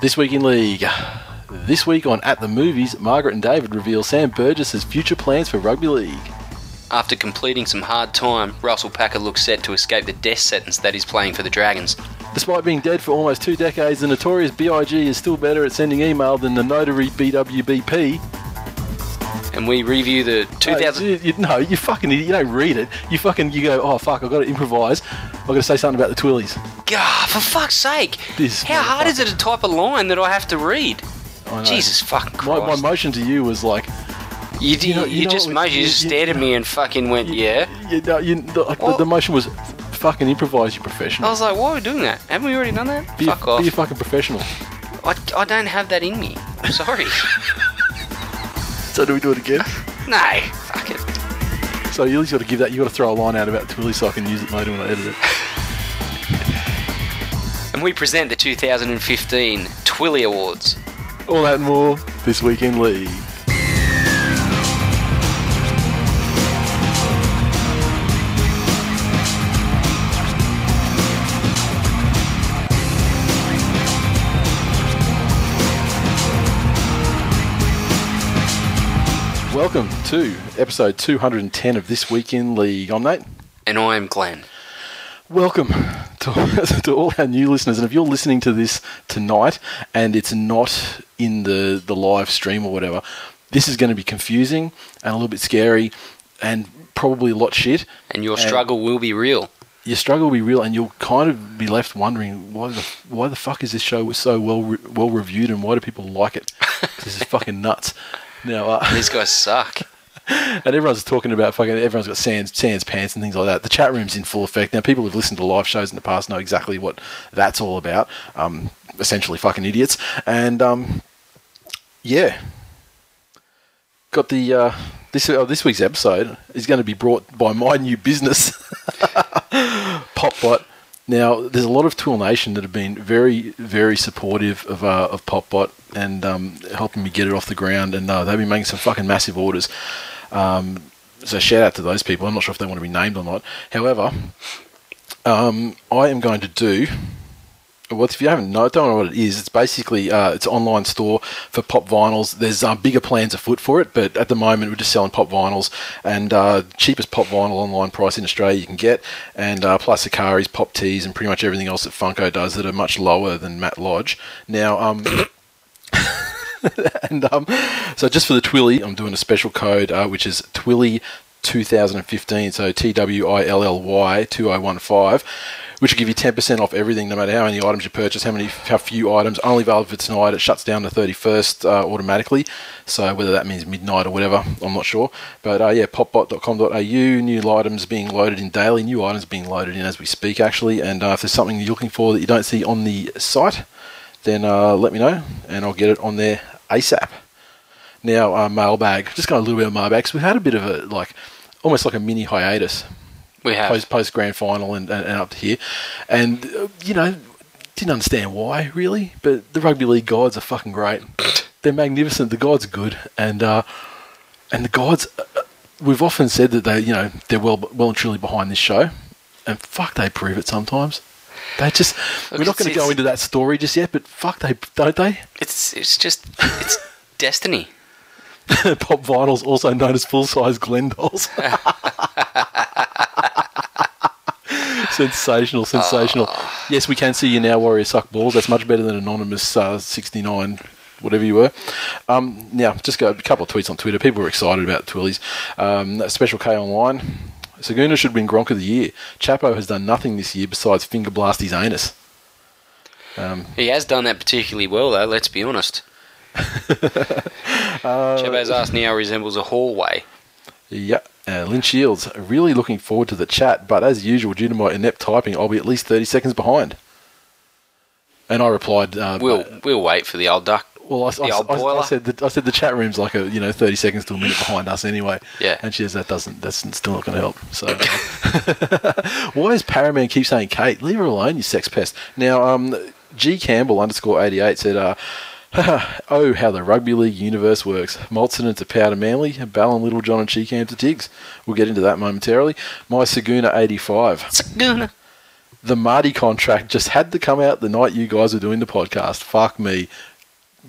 This week in League. This week on At the Movies, Margaret and David reveal Sam Burgess's future plans for rugby league. After completing some hard time, Russell Packer looks set to escape the death sentence that he's playing for the Dragons. Despite being dead for almost two decades, the notorious BIG is still better at sending email than the notary BWBP. And we review the 2000. You, you, no, you fucking. You don't read it. You fucking you go. Oh fuck! I've got to improvise. I've got to say something about the Twillies. God, for fuck's sake! This How hard is it to type a line that I have to read? Jesus fucking My, Christ! my motion to you was like, you, you know- you you know just, what- you just you- stared at me and fucking went, yeah. you you, the, the, the motion was fucking improvise, you professional. I was like, why are we doing that? Haven't we already done that? be, a, Fuck off. be a fucking professional. I, I don't have that in me. I'm sorry. So do we do it again? no, fuck it. So you at least got to give that. You got to throw a line out about Twilly so I can use it later when I edit it. And we present the 2015 Twilly Awards. All that and more this week in League. Welcome to episode 210 of This Week in League. I'm Nate. And I am Glenn. Welcome to, to all our new listeners. And if you're listening to this tonight and it's not in the, the live stream or whatever, this is going to be confusing and a little bit scary and probably a lot shit. And your struggle will be real. Your struggle will be real, and you'll kind of be left wondering why the why the fuck is this show so well re- well reviewed, and why do people like it? this is fucking nuts. Now, These guys suck. and everyone's talking about fucking everyone's got sans sans pants and things like that. The chat room's in full effect now. People who've listened to live shows in the past know exactly what that's all about. Um, essentially, fucking idiots. And um, yeah, got the uh, this uh, this week's episode is going to be brought by my new business, Popbot. Now, there's a lot of Tool Nation that have been very, very supportive of uh, of Popbot and um, helping me get it off the ground, and uh, they've been making some fucking massive orders. Um, so shout out to those people. I'm not sure if they want to be named or not. However, um, I am going to do. Well, if you haven't know, don't know what it is, it's basically uh, it's online store for pop vinyls. There's um, bigger plans afoot for it, but at the moment we're just selling pop vinyls and uh, cheapest pop vinyl online price in Australia you can get, and uh, plus Sakari's, pop tees, and pretty much everything else that Funko does that are much lower than Matt Lodge. Now, um, and um, so just for the Twilly, I'm doing a special code uh, which is Twilly 2015. So T W I L L Y 2015, which will give you 10% off everything, no matter how many items you purchase, how many, how few items. Only available for tonight. It shuts down the 31st uh, automatically. So whether that means midnight or whatever, I'm not sure. But uh, yeah, popbot.com.au. New items being loaded in daily. New items being loaded in as we speak, actually. And uh, if there's something you're looking for that you don't see on the site, then uh, let me know, and I'll get it on there ASAP. Now, uh, mailbag. Just got a little bit of mailbag. 'cause we've had a bit of a like, almost like a mini hiatus We have. post post grand final and, and, and up to here, and uh, you know, didn't understand why really. But the rugby league gods are fucking great. They're magnificent. The gods are good, and uh, and the gods. Uh, uh, we've often said that they, you know, they're well well and truly behind this show, and fuck, they prove it sometimes. They just. we're not going to go into that story just yet, but fuck, they don't they? It's it's just it's destiny. Pop vinyls, also known as full size Glen sensational, sensational. Yes, we can see you now, Warrior Suck Balls. That's much better than Anonymous uh, 69, whatever you were. Um, now, just go a couple of tweets on Twitter. People were excited about Twillies. Um, Special K Online. Saguna should win Gronk of the Year. Chapo has done nothing this year besides finger blast his anus. Um, He has done that particularly well, though. Let's be honest. Uh, Chabo's ass now resembles a hallway. Yeah, uh, Lynn Shields. Really looking forward to the chat, but as usual, due to my inept typing, I'll be at least 30 seconds behind. And I replied, uh, We'll we'll wait for the old duck. Well, I, I- I- I said the, I said the chat room's like a you know thirty seconds to a minute behind us anyway. Yeah. and she says that doesn't that's still not going to help. So uh, why does Paraman keep saying Kate? Leave her alone, you sex pest. Now, um, G Campbell underscore eighty eight said, uh, "Oh, how the rugby league universe works. Maltson to Power to Manly, Ballin, Little John, and Cheekham to Tiggs. We'll get into that momentarily. My Saguna eighty five. Saguna. The Marty contract just had to come out the night you guys were doing the podcast. Fuck me.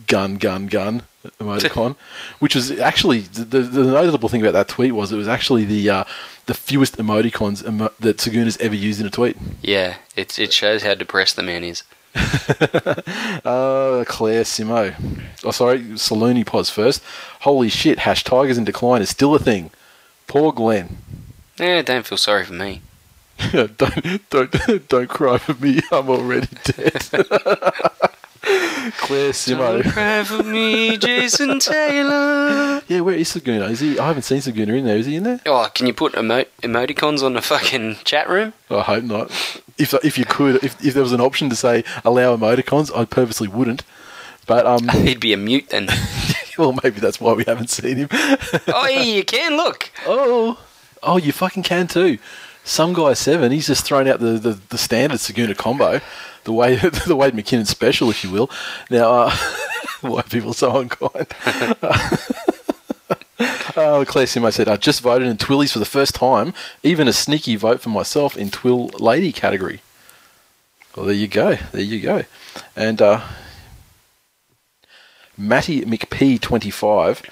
Gun, gun, gun emoticon. which was actually, the, the notable thing about that tweet was it was actually the uh, the fewest emoticons emo- that Saguna's ever used in a tweet. Yeah, it it shows how depressed the man is. Uh, Claire Simo. Oh, sorry, Salooni Pos first. Holy shit, hash Tigers in decline is still a thing. Poor Glenn. Eh, don't feel sorry for me. don't, don't, don't cry for me. I'm already dead. Simo. cry for me, Jason Taylor. Yeah, where is Saguna? Is he? I haven't seen Saguna in there. Is he in there? Oh, can you put emo- emoticons on the fucking chat room? I hope not. If if you could, if, if there was an option to say allow emoticons, I purposely wouldn't. But um, He'd be a mute then. well, maybe that's why we haven't seen him. oh, yeah, you can look. oh, oh, you fucking can too. Some guy seven, he's just thrown out the, the, the standard Saguna combo, the way the Wade McKinnon special, if you will. Now, uh, why people so unkind? Uh, Claire Simo said, I just voted in Twillies for the first time, even a sneaky vote for myself in Twill Lady category. Well, there you go. There you go. And uh, Matty McP25,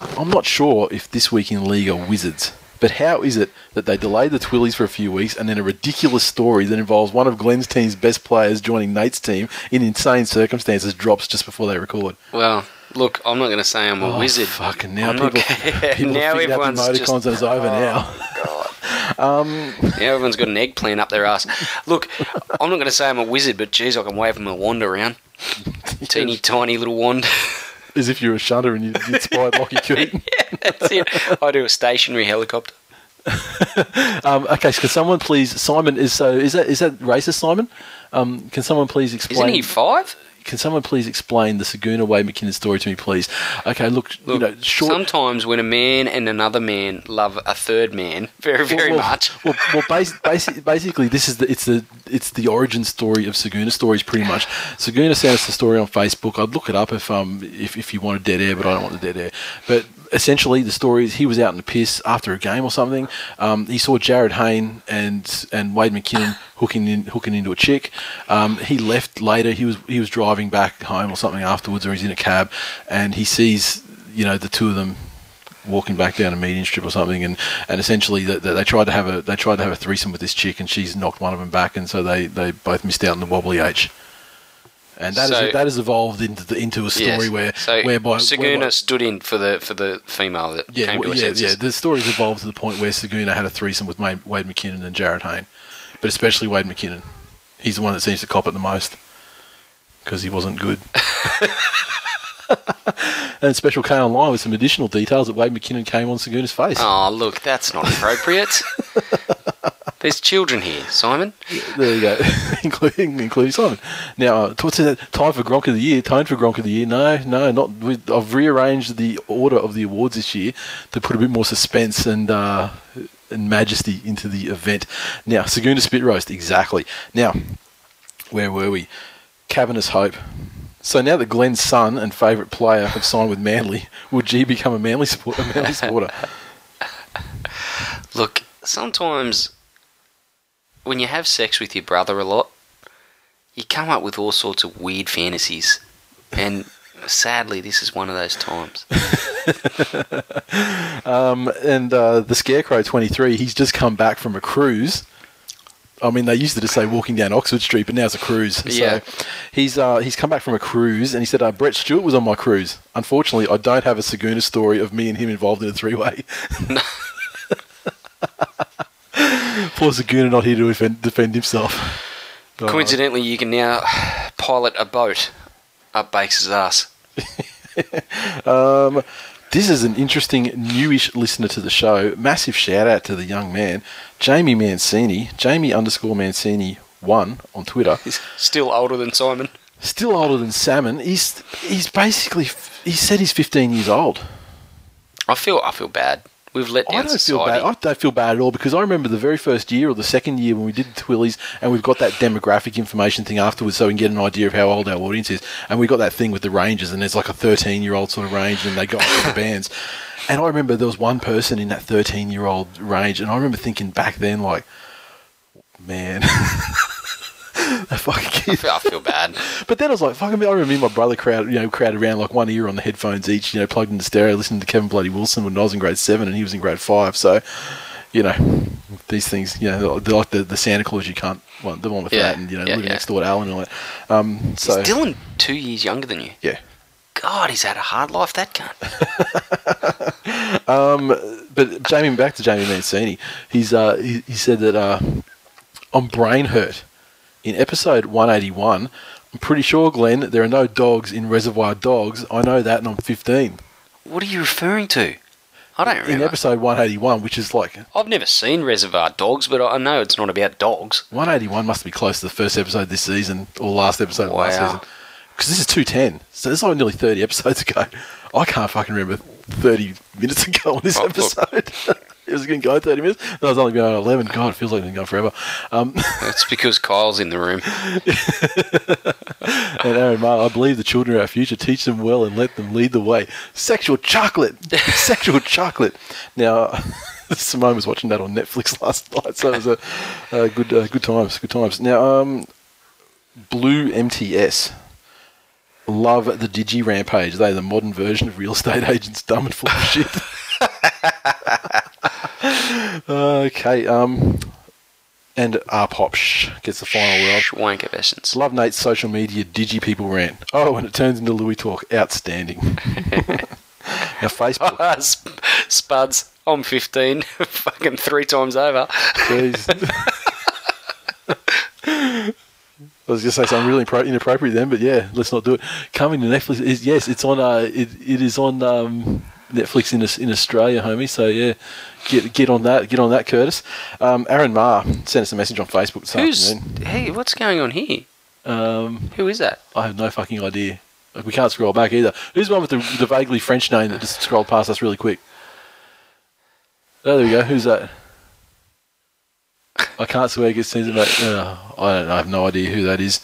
I'm not sure if this week in league are wizards, but how is it that they delayed the Twillies for a few weeks and then a ridiculous story that involves one of Glenn's team's best players joining Nate's team in insane circumstances drops just before they record? Well, look, I'm not going to say I'm a Oh, wizard. Fucking now I'm people, gonna- people now have figured out everyone's the just- and it's over now. Oh, um, now everyone's got an eggplant up their ass. Look, I'm not going to say I'm a wizard, but geez, I can wave my wand around. Teeny tiny little wand. As if you're a shunter and you, you inspired Lockie Coote. That's it. I do a stationary helicopter. Um, okay, so can someone please, Simon is so is that is that racist, Simon? Um, can someone please explain? Isn't he five? Can someone please explain the Saguna Way McKinnon story to me, please? Okay, look, you know, short. sometimes when a man and another man love a third man very, very well, much. Well, well basi- basi- basically, this is the it's the it's the origin story of Saguna stories, pretty much. Saguna sent us the story on Facebook. I'd look it up if um if, if you wanted dead air, but I don't want the dead air. But essentially, the story is he was out in the piss after a game or something. Um, he saw Jarryd Hayne and and Wade McKinnon hooking in hooking into a chick. Um, he left later. He was he was driving back home or something afterwards, or he's in a cab, and he sees you know the two of them walking back down a median strip or something, and, and essentially that they, they tried to have a they tried to have a threesome with this chick, and she's knocked one of them back, and so they, they both missed out on the wobbly H. And that is So- that has evolved into the, into a story Yes. where so whereby Saguna whereby- stood in for the for the female that yeah, came to yeah, yeah. The story's evolved to the point where Saguna had a threesome with Wade Wade McKinnon and Jarryd Hayne, but especially Wade McKinnon. He's the one that seems to cop it the most because he wasn't good. and Special K online with some additional details that Wade McKinnon came on Saguna's face. Oh, look, that's not appropriate. There's children here, Simon. There you go, including including Simon. Now, uh, what's that? Time for Gronk of the Year. Time for Gronk of the Year. No, no, not. With, I've rearranged the order of the awards this year to put a bit more suspense and uh, and majesty into the event. Now, Saguna Spit Roast. Exactly. Now, where were we? Cavernous Hope. So now that Glenn's son and favourite player have signed with Manly, will G become a Manly, support, a Manly supporter? Look, sometimes when you have sex with your brother a lot, you come up with all sorts of weird fantasies. And sadly, this is one of those times. Um, and uh, the Scarecrow 23, he's just come back from a cruise. I mean, they used to just say walking down Oxford Street, but now it's a cruise. Yeah. So he's uh, he's come back from a cruise, and he said uh, Brett Stewart was on my cruise. Unfortunately, I don't have a Saguna story of me and him involved in a three way. Poor Saguna not here to defend, defend himself. Coincidentally, you can now pilot a boat up Bakes' ass. Um, this is an interesting newish listener to the show. Massive shout out to the young man, Jamie Mancini, Jamie underscore Mancini one on Twitter. He's Still older than Simon. Still older than Salmon. He's he's basically he said he's 15 years old. I feel I feel bad. We've let down I don't feel bad. I don't feel bad at all because I remember the very first year or the second year when we did the Twillies, and we've got that demographic information thing afterwards, so we can get an idea of how old our audience is. And we got that thing with the ranges, and there's like a 13 year old sort of range, and they got the bands. And I remember there was one person in that 13 year old range, and I remember thinking back then, like, man. that fucking I kid. feel, I feel bad. But then I was like, fucking, I remember me and my brother crowd, you know, crowded around like one ear on the headphones each, you know, plugged into stereo, listening to Kevin Bloody Wilson when I was in grade seven and he was in grade five. So, you know, these things, you know, they're like the, the Santa Claus you can't, well, the one with Yeah, that and, you know, yeah, living yeah. next door to Alan and all that. Um, so, Is Dylan two years younger than you? yeah. God, he's had a hard life, that cunt. Um, but Jamie, back to Jamie Mancini, he's, uh, he, he said that uh, on Brain Hurt, in episode 181, I'm pretty sure, Glenn, there are no dogs in Reservoir Dogs. I know that and I'm 15. What are you referring to? I don't in episode 181, which is like I've never seen Reservoir Dogs, but I know it's not about dogs. 181 must be close to the first episode this season or last episode of last season. Because this is 210, so this is like nearly 30 episodes ago. I can't fucking remember 30 minutes ago on this Oh, episode. it was going to go 30 minutes. No, it's only been on 11. God, it feels like it's been going forever. Um, It's because Kyle's in the room. and Aaron I believe the children are our future. Teach them well and let them lead the way. Sexual chocolate. Sexual chocolate. Now, Simone was watching that on Netflix last night, so it was a, a good, uh, good times. Good times. Now, um, Blue MTS. Love the Digi Rampage. They're the modern version of real estate agents, dumb and full of shit. Okay. Um, and Arpop gets the final word. Wank of essence. Love Nate's social media digi people rant. Oh, and it turns into Louis talk. Outstanding. now Facebook, Sp- Spuds, I'm 15, fucking three times over. please. I was going to say something really impro- inappropriate then, but yeah, let's not do it. Coming to Netflix is yes, it's on. Uh, it, it is on um, Netflix in in Australia, homie. So yeah, get get on that. Get on that, Curtis. Um, Aaron Marr sent us a message on Facebook this Who's, afternoon. hey, what's going on here? Um, Who is that? I have no fucking idea. We can't scroll back either. Who's the one with the, the vaguely French name that just scrolled past us really quick? Oh, there we go. Who's that? I can't swear against things about. Uh, I don't know. I have no idea who that is.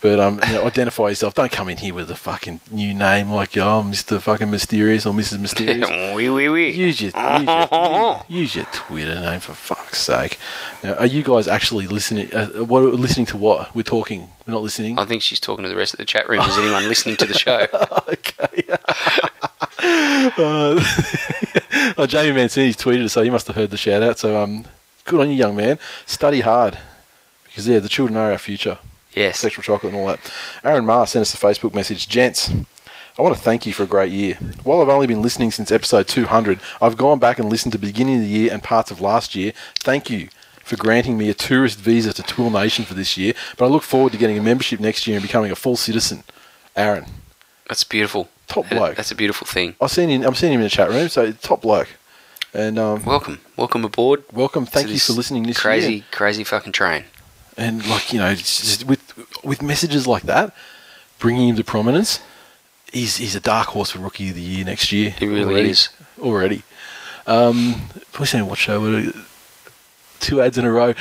But um, you know, identify yourself. Don't come in here with a fucking new name like oh, Mister Fucking Mysterious or Mrs. Mysterious. wee wee wee. Use your, use, your, use your Twitter name for fuck's sake. Now, are you guys actually listening? Uh, what listening to what we're talking? We're not listening. I think she's talking to the rest of the chat room. Is anyone listening to the show? okay. uh, oh, Jamie Mancini's tweeted so he must have heard the shout out. So, um, good on you, young man. Study hard because yeah, the children are our future. Yes. Sexual chocolate and all that. Aaron Marr sent us a Facebook message, gents. I want to thank you for a great year. While I've only been listening since episode 200, I've gone back and listened to the beginning of the year and parts of last year. Thank you for granting me a tourist visa to Twill Nation for this year, but I look forward to getting a membership next year and becoming a full citizen. Aaron. That's beautiful. Top bloke. That's a beautiful thing. I've seen him. I'm seeing him in the chat room. So top bloke, and um, Welcome. Welcome aboard. welcome. Thank you for listening this crazy, year. crazy fucking train. And like you know, with with messages like that, bringing him to prominence, he's he's a dark horse for rookie of the year next year. He really already, is. already. Um, we're saying what show? Two ads in a row.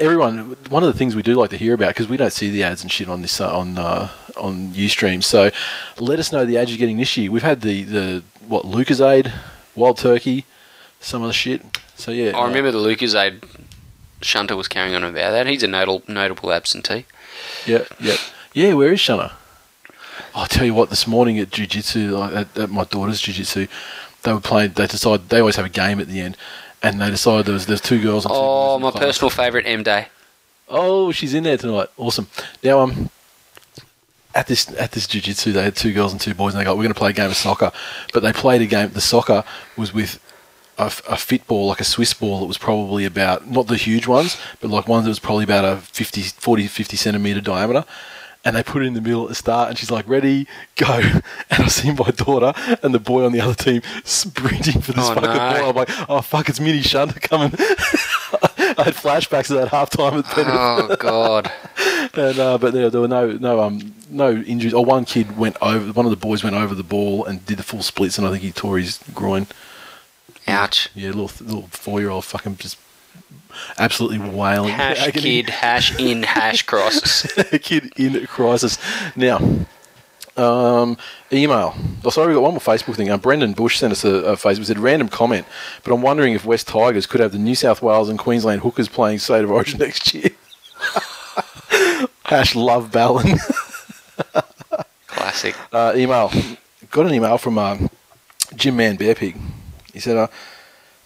Everyone, one of the things we do like to hear about because we don't see the ads and shit on this uh, on uh, on UStream. So let us know the ads you're getting this year. We've had the the what Lucozade, Wild Turkey, some of the shit. So yeah, I remember the Lucozade Shunter was carrying on about that. He's a notable, notable absentee. Yeah, yeah, yeah. Where is Shana? I'll tell you what. This morning at jiu-jitsu, at, at my daughter's jiu-jitsu, they were playing. They decided they always have a game at the end, and they decided there was there's two girls. And two Oh, my personal favourite M Day. Oh, she's in there tonight. Awesome. Now, um, at this at this jiu-jitsu, they had two girls and two boys, and they go, "We're going to play a game of soccer." But they played a game. The soccer was with a, a fit ball, like a Swiss ball, that was probably about not the huge ones, but like one that was probably about a 50, 40, 50 centimeter diameter. And they put it in the middle at the start, and she's like, "Ready, go!" And I see my daughter and the boy on the other team sprinting for this Oh, fucking no. ball. I'm like, "Oh fuck, it's Mini Shunter coming!" I had flashbacks of that halftime at Penrith. Oh God. and uh, but there, there were no no um no injuries. Or one kid went over. One of the boys went over the ball and did the full splits, and I think he tore his groin. Ouch. Yeah, little little four year old fucking just absolutely wailing. Hash agony. kid, hash in, hash crosses. kid in crisis. Now, um, email. Oh, sorry, we got one more Facebook thing. Um, Brendan Bush sent us a, a Facebook. Said random comment, but I'm wondering if West Tigers could have the New South Wales and Queensland hookers playing State of Origin next year. Hash love Ballin. Classic. uh, email. Got an email from uh, Jim Man Bearpig. He said, uh,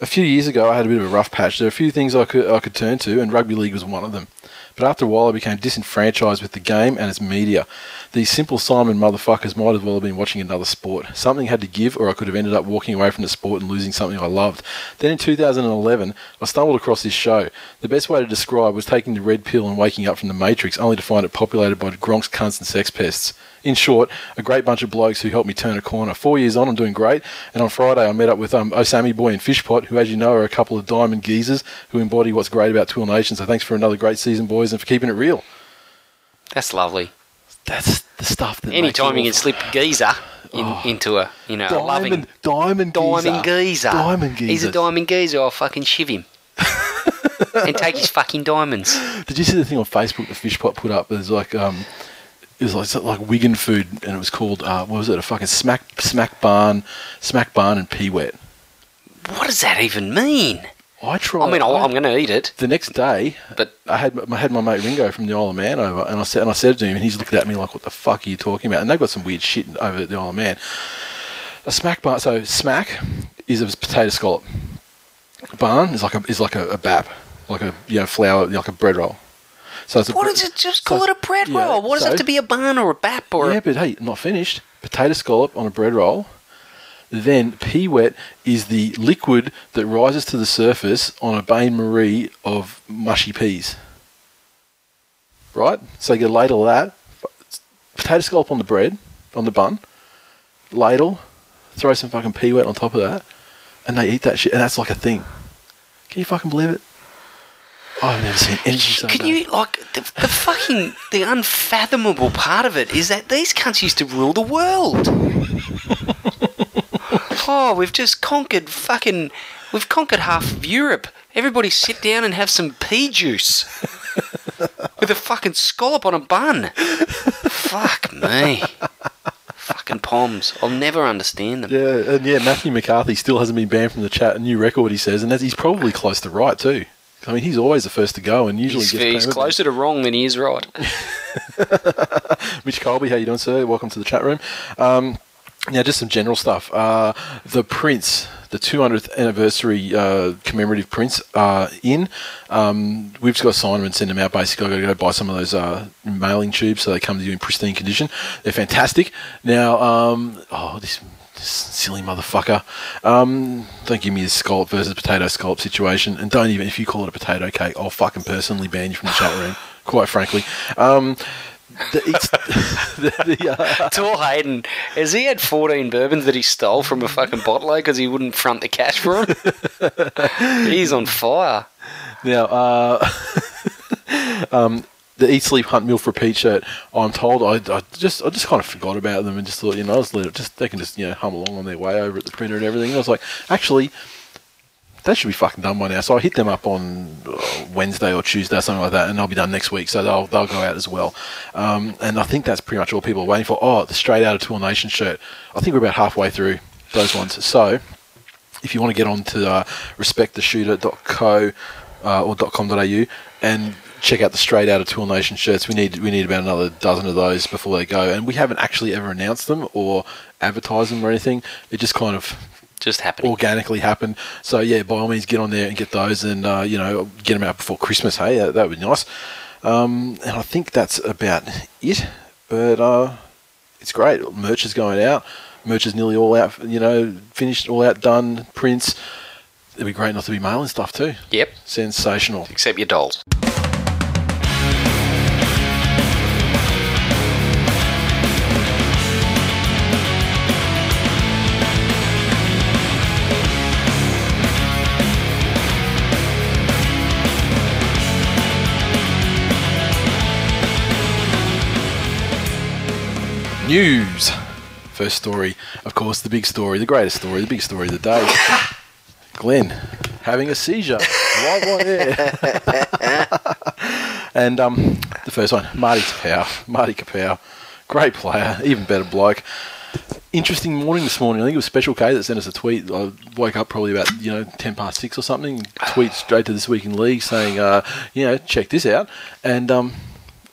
"A few years ago, I had a bit of a rough patch. There are a few things I could I could turn to, and rugby league was one of them. But after a while, I became disenfranchised with the game and its media. These simple Simon motherfuckers might as well have been watching another sport. Something had to give, or I could have ended up walking away from the sport and losing something I loved. Then in 2011, I stumbled across this show. The best way to describe was taking the red pill and waking up from the Matrix, only to find it populated by Gronks, cunts, and sex pests. In short, a great bunch of blokes who helped me turn a corner. Four years on, I'm doing great. And on Friday, I met up with um, Osami Boy and Fishpot, who, as you know, are a couple of diamond geezers who embody what's great about Twill Nation. So thanks for another great season, boys, and for keeping it real. That's lovely. That's the stuff that. Anytime you can slip geezer in, into a, you know, a loving diamond, diamond, diamond geezer. geezer. Diamond geezer. He's a diamond geezer. I'll fucking shiv him. and take his fucking diamonds. Did you see the thing on Facebook the Fishpot put up? There's like um, it was like like Wigan food, and it was called uh, what was it? A fucking smack smack barm, smack barm and pea wet. What does that even mean? I tried. I mean, I'll, I'm going to eat it, the next day, but I had I had my mate Ringo from the Isle of Man over, and I said and I said to him, and he's looking at me like, "What the fuck are you talking about?" And they've got some weird shit over at the Isle of Man. A smack barm. So smack is a potato scallop. Barm is like a is like a, a bap, like a you know flour, like a bread roll. So it's what bre- is it? Just so- call it a bread yeah, roll. What does it have to be? A bun or a bap or yeah, but hey, not finished. Potato scallop on a bread roll. Then pea wet is the liquid that rises to the surface on a bain marie of mushy peas. Right? So you get a ladle of that. Potato scallop on the bread, on the bun. Ladle. Throw some fucking pea wet on top of that. And they eat that shit. And that's like a thing. Can you fucking believe it? I've never seen anything so Can bad. you like the, the fucking the unfathomable part of it is that these cunts used to rule the world. oh, we've just conquered fucking we've conquered half of Europe. Everybody sit down and have some pea juice with a fucking scallop on a bun. Fuck me. Fucking poms. I'll never understand them. Yeah, and yeah, Matthew McCarthy still hasn't been banned from the chat. A new record, he says, and that's, he's probably close to right too. I mean, he's always the first to go, and usually He's, gets he's payment. closer to wrong than he is right. Mitch Colby, how you doing, sir? Welcome to the chat room. Um, now, just some general stuff. Uh, the Prince, the 200th anniversary uh, commemorative prints are in. Um, we've just got to sign them and send them out. Basically, I've got to go buy some of those uh, mailing tubes so they come to you in pristine condition. They're fantastic. Now, um, oh, this silly motherfucker. Um, don't give me this scallop versus potato scallop situation. And don't even, if you call it a potato cake, I'll fucking personally ban you from the chat room, quite frankly. Um, the, it's, the, the, uh, Tor Hayden, has he had 14 bourbons that he stole from a fucking bottler because he wouldn't front the cash for him? He's on fire. Now, uh, um, the Eat Sleep Hunt Meal for Repeat shirt. I'm told I, I just I just kind of forgot about them and just thought you know was let it just they can just you know hum along on their way over at the printer and everything. And I was like, actually, that should be fucking done by now. So I hit them up on uh, Wednesday or Tuesday or something like that, and they'll be done next week. So they'll they'll go out as well. Um, and I think that's pretty much all people are waiting for. Oh, the Straight Out of Tool Nation shirt. I think we're about halfway through those ones. So if you want to get on to uh, respecttheshooter.co uh, or .com.au and check out the straight out of Tool Nation shirts, we need we need about another dozen of those before they go. And we haven't actually ever announced them or advertised them or anything. It just kind of Just happened organically happened. So yeah, by all means, get on there and get those, and uh, you know, get them out before Christmas. Hey, that, that would be nice. Um, and I think that's about it. But uh, it's great. Merch is going out. Merch is nearly all out. You know, finished, all out, done. Prints. It'd be great not to be mailing stuff too. Yep, Sensational. except your dolls. News. First story, of course, the big story, the greatest story, the big story of the day. Glenn having a seizure live on air. and um, the first one, Marty Kapow. Marty Kapow, great player, even better bloke. Interesting morning this morning. I think it was Special K that sent us a tweet. I woke up probably about you know ten past six or something. Tweet straight to this week in league saying, uh, you know, check this out. And um,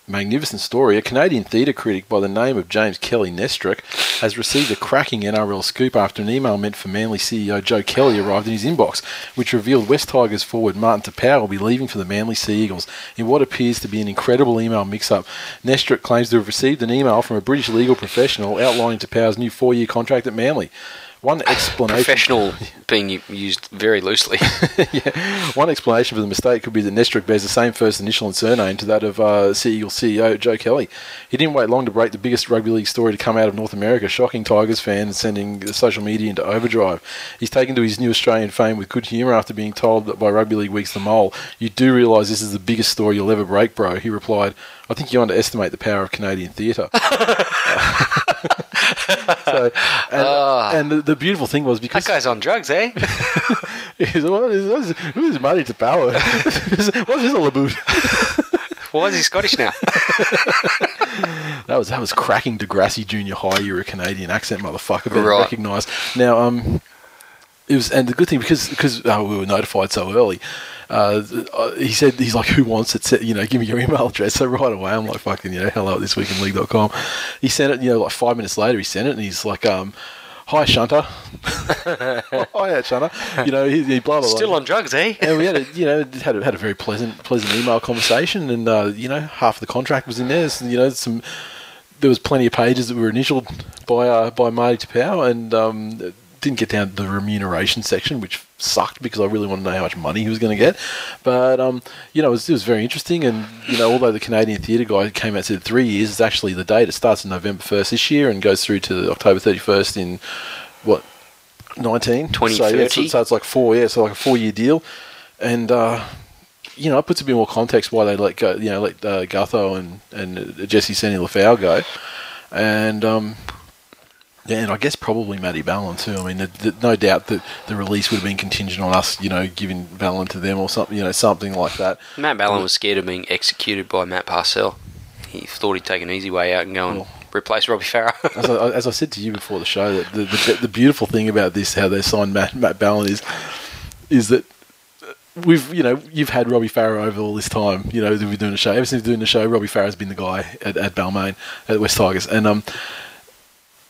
magnificent story. A Canadian theatre critic by the name of James Kelly Nestruck has received a cracking NRL scoop after an email meant for Manly CEO Joe Kelly arrived in his inbox, which revealed West Tigers forward Martin Taupau will be leaving for the Manly Sea Eagles in what appears to be an incredible email mix-up. Nestruck claims to have received an email from a British legal professional outlining Taupau's new four-year contract at Manly. One explanation. Professional being used very loosely. yeah. One explanation for the mistake could be that Nestruck bears the same first initial and surname to that of uh, Eagles CEO Joe Kelly. He didn't wait long to break the biggest rugby league story to come out of North America, shocking Tigers fans and sending the social media into overdrive. He's taken to his new Australian fame with good humour after being told that by Rugby League Week's The Mole, "You do realise this is the biggest story you'll ever break, bro." He replied, "I think you underestimate the power of Canadian theatre." so, and, and the, the beautiful thing was because that guy's on drugs, eh? He's, what is, what is, who is Marty to power? What's his all about? Why is he Scottish now? That was that was cracking Degrassi Junior High. You're a Canadian accent, motherfucker. Right. recognise now. Um, it was and the good thing because because uh, we were notified so early. Uh, uh, he said he's like, who wants it? You know, give me your email address. So right away, I'm like, fucking, you know, hello at thisweekinleague.com. He sent it. You know, like five minutes later, he sent it, and he's like, um. Hi Shunter. Hi Shunter. You know, he, he blah blah blah. Still on drugs, eh? and we had a you know had a, had a very pleasant pleasant email conversation, and uh, you know half of the contract was in there. So, you know some there was plenty of pages that were initialed by uh, by Marty Taupau, and um, didn't get down to the remuneration section, which sucked because I really wanted to know how much money he was going to get. But um, you know, it was, it was very interesting, and you know, although the Canadian theatre guy came out and said three years, it's actually the date. It starts in November first this year and goes through to October thirty first in what 19 so, yeah, so, so it's like four yeah so like a four year deal and uh you know it puts a bit more context why they let go you know let uh, Gutho and and Jesse Sene-Lefao go and um yeah, and I guess probably Matty Ballin too. I mean, the, the, no doubt that the release would have been contingent on us, you know, giving Ballin to them or something, you know, something like that. Matt Ballin was scared of being executed by Matt Parcell. He thought he'd take an easy way out and go and Well. replace Robbie Farah. As I, as I said to you before the show, that the, the, the beautiful thing about this, how they signed Matt, Matt Ballin, is is that we've you know you've had Robbie Farah over all this time. You know, we've been doing the show ever since we've been doing the show. Robbie Farah's been the guy at, at Balmain at West Tigers, and um.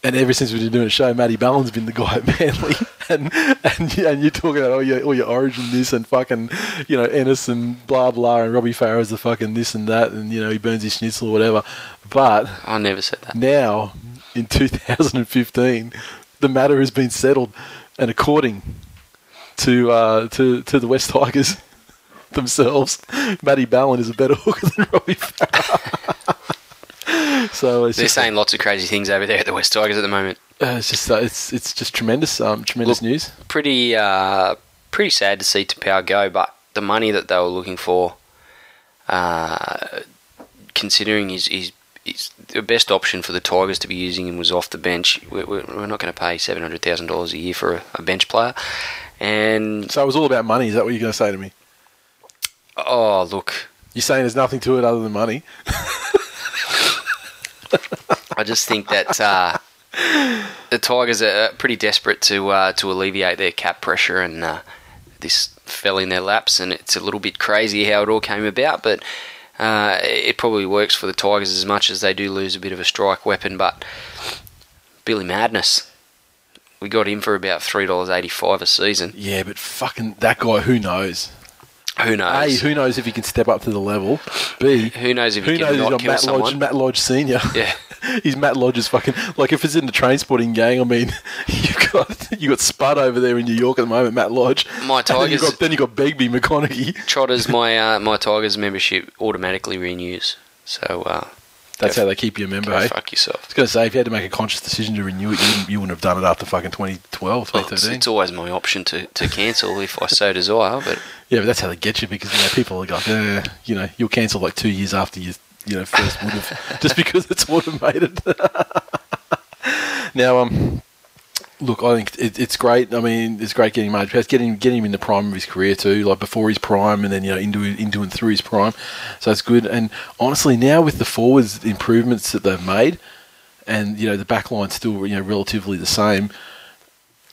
And ever since we've been doing a show, Matty Ballin's been the guy at Manly, and and you- and you're talking about all your all your origin this and fucking you know Ennis and blah blah and Robbie Farah's the fucking this and that and you know he burns his schnitzel or whatever, but I never said that. now in 2015 the matter has been settled and according to uh, to to the West Tigers themselves Matty Ballin is a better hooker than Robbie Farah so it's They're just, saying lots of crazy things over there at the West Tigers at the moment. uh, it's just uh, it's it's just tremendous um, tremendous Look- news. Pretty, uh, pretty sad to see Taupau go, but the money that they were looking for, uh, considering his, his, his the best option for the Tigers to be using him was off the bench. We're, we're we're not going to pay seven hundred thousand dollars a year for a, a bench player, and so it was all about money is that what you're going to say to me? Oh look, you're saying there's nothing to it other than money I just think that uh, the Tigers are pretty desperate to uh, to alleviate their cap pressure, and uh, this fell in their laps. And it's a little bit crazy how it all came about, but uh, it probably works for the Tigers as much as they do lose a bit of a strike weapon. But Billy Madness, we got him for about three dollars eighty five a season. yeah but fucking that guy who knows Who A knows? who knows if he can step up to the level B Who knows if he Who can knows? He's kill Matt someone? Lodge, Matt Lodge Senior. Yeah. he's Matt Lodge's fucking like if it's in the train spotting gang. I mean, you've got you got Spud over there in New York at the moment. Matt Lodge. My And then you Tigers- got then you got Begbie McConaughey. Trotters, my uh, my Tigers membership automatically renews. So uh, That's Go how they keep you a member. go eh? fuck yourself. I was going to say if you had to make a conscious decision to renew it, you wouldn't, you wouldn't have done it after fucking 2012, Well, it's, it's always my option to, to cancel if I so desire, but yeah, but that's how they get you because you know people are like, eh, you know, you'll cancel like two years after you you know first would have just because it's automated. Now, um, look, I think it, it's great. I mean, it's great getting Marge Pass, getting getting him in the prime of his career too, like before his prime, and then you know into into and through his prime. So it's good. And honestly, now with the forwards improvements that they've made, and you know the back line's still you know relatively the same.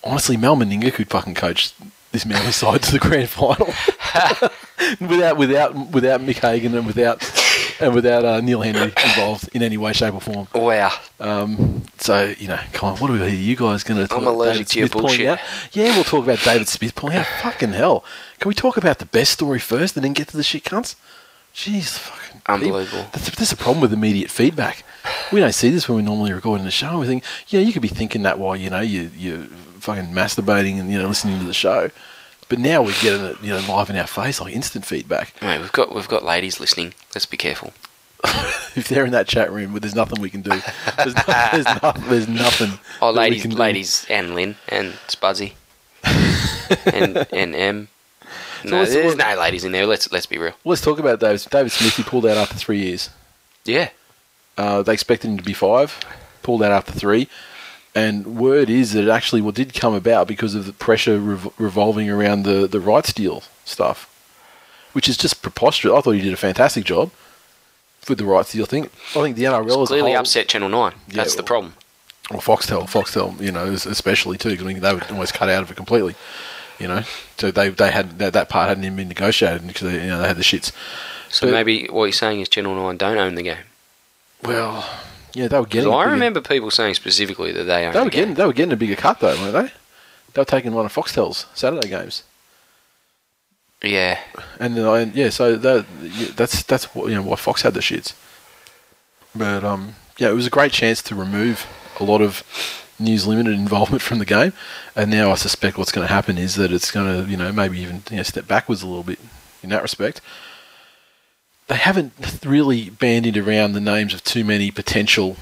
Honestly, Mal Meninga could fucking coach this Manly side to the grand final without without without Mick Hagan and without and without uh, Neil Henry involved in any way, shape, or form. Wow. Um, so you know, come on, what are we you guys going to? I'm allergic to your bullshit. Out? Yeah, we'll talk about David Smith pulling out. Fucking hell! Can we talk about the best story first and then get to the shit cunts? Jeez, fucking Unbelievable. That's, that's a problem with immediate feedback. We don't see this when we normally record in the show. We think, yeah, you could be thinking that while you know you you fucking masturbating and you know listening to the show. But now we're getting it, you know, live in our face, like instant feedback. Mate, we've got we've got ladies listening. Let's be careful. if they're in that chat room, there's nothing we can do. There's, no, there's, no, there's nothing. Oh, we ladies, can do. ladies, and Lynn and Spuzzy and and M. No, what's- there's no ladies in there. Let's let's be real. Let's talk about David. David Smith. He pulled out after three years. Yeah. Uh, they expected him to be five. Pulled out after three. And word is that it actually what did come about because of the pressure rev- revolving around the the rights deal stuff, which is just preposterous. I thought he did a fantastic job with the rights deal thing. I think the NRL a Clearly whole- upset Channel Nine. Yeah, That's the well- problem. Or Foxtel, Foxtel, you know, especially too, because I mean, they were almost cut out of it completely, you know. So they they had that, that part hadn't even been negotiated because they, you know they had the shits. So But- maybe what you're saying is Channel Nine don't own the game. Well, yeah, they were getting. I bigger- remember people saying specifically that they they were getting they were getting a bigger cut though, weren't they? They were taking one of Foxtel's Saturday games, Yeah. and then I, yeah, so that that's that's what you know why Fox had the shits. But um, yeah, it was a great chance to remove a lot of News Limited involvement from the game, and now I suspect what's going to happen is that it's going to you know maybe even you know, step backwards a little bit in that respect. They haven't really bandied around the names of too many potential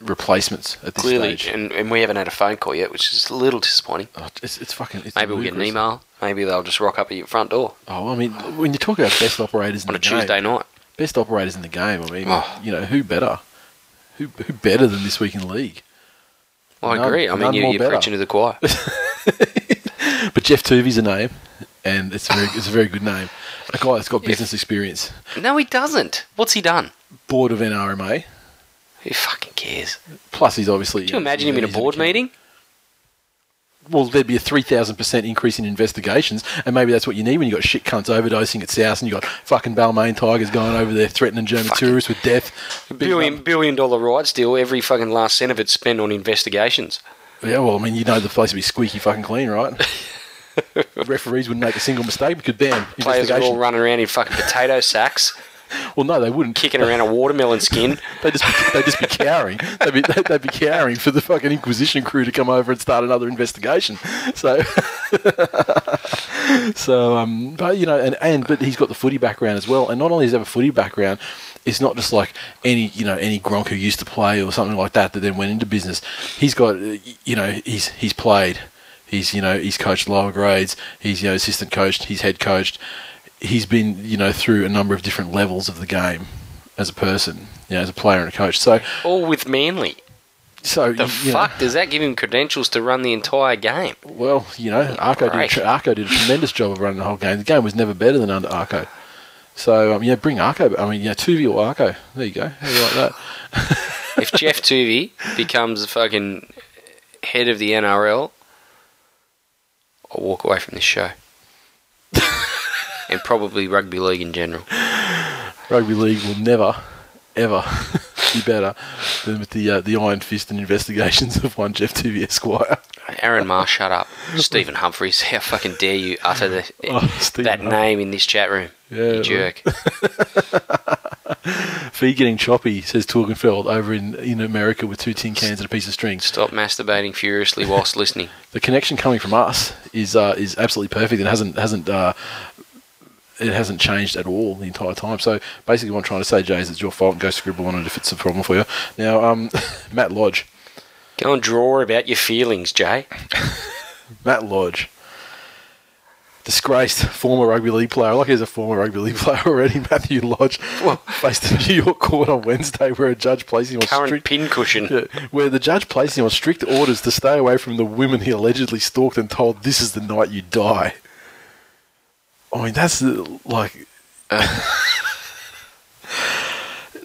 replacements at this Clearly, stage. and, and we haven't had a phone call yet, which is a little disappointing. Oh, it's, it's fucking. It's Maybe we'll get an ludicrous. email. Maybe they'll just rock up at your front door Oh, I mean, when you talk about best operators in on the a Tuesday night. best operators in the game. I mean, Oh. you know, who better? Who who better than this week in the league? I None- agree. I mean, none you, more you're better. preaching to the choir. But Geoff Toovey's a name, and it's a very it's a very good name. A guy that's got business experience, no, he doesn't. What's he done? board of NRMA. Who fucking cares? Plus, he's obviously. Can you imagine him in a board meeting? Well, there'd be a three thousand percent increase in investigations, and maybe that's what you need when you got shit cunts overdosing at South, and you got fucking Balmain tigers going over there threatening German tourists with death. Billion billion dollar rights deal. Every fucking last cent of it's spent on investigations. Yeah, well, I mean, you know the place would be squeaky fucking clean, right? Referees wouldn't make a single mistake because bam, Players are all running around in fucking potato sacks, Well, no, they wouldn't. kicking around a watermelon skin. They'd just be, they'd just be cowering. They'd be, they'd, they'd be cowering for the fucking Inquisition crew to come over and start another investigation. So, so um, but you know, and, and but he's got the footy background as well. And not only does he have a footy background, it's not just like any you know any Gronk who used to play or something like that that then went into business. He's got you know he's he's played. He's you know he's coached lower grades. He's you know assistant coached. He's head coached. He's been you know through a number of different levels of the game as a person, you know, as a player and a coach. So All with Manly. so The you know, fuck does that give him credentials to run the entire game? well, you know, Arco did, a Arco did a tremendous job of running the whole game. The game was never better than under Arco. So um, yeah, bring Arco. I mean, yeah, Toovey or Arco. There you go. How do you like that? If Geoff Toovey becomes the fucking head of the NRL, I'll walk away from this show. and probably rugby league in general. Rugby league will never, ever be better than with the uh, the iron fist and investigations of one Geoff Toovey Esquire. Aaron Marr, shut up. Stephen Humphries, how fucking dare you utter the, Oh, that Hum- name in this chat room? Yeah, you jerk. Fee getting choppy, says Torgenfeld over in, in America with two tin cans and a piece of string. Stop masturbating furiously whilst listening. the connection coming from us is uh, is absolutely perfect and hasn't hasn't uh, it hasn't changed at all the entire time. So basically, what I'm trying to say, Jay, is it's your fault. and Go scribble on it if it's a problem for you. Now, um, Matt Lodge, Go and draw about your feelings, Jay. Matt Lodge. Disgraced former rugby league player. Like he's a former rugby league player already. Matthew Lodge faced a New York court on Wednesday, where a judge placed him on Current strict pincushion. yeah, where the judge placed him on strict orders to stay away from the women he allegedly stalked and told, "This is the night you die." I mean, that's uh, like.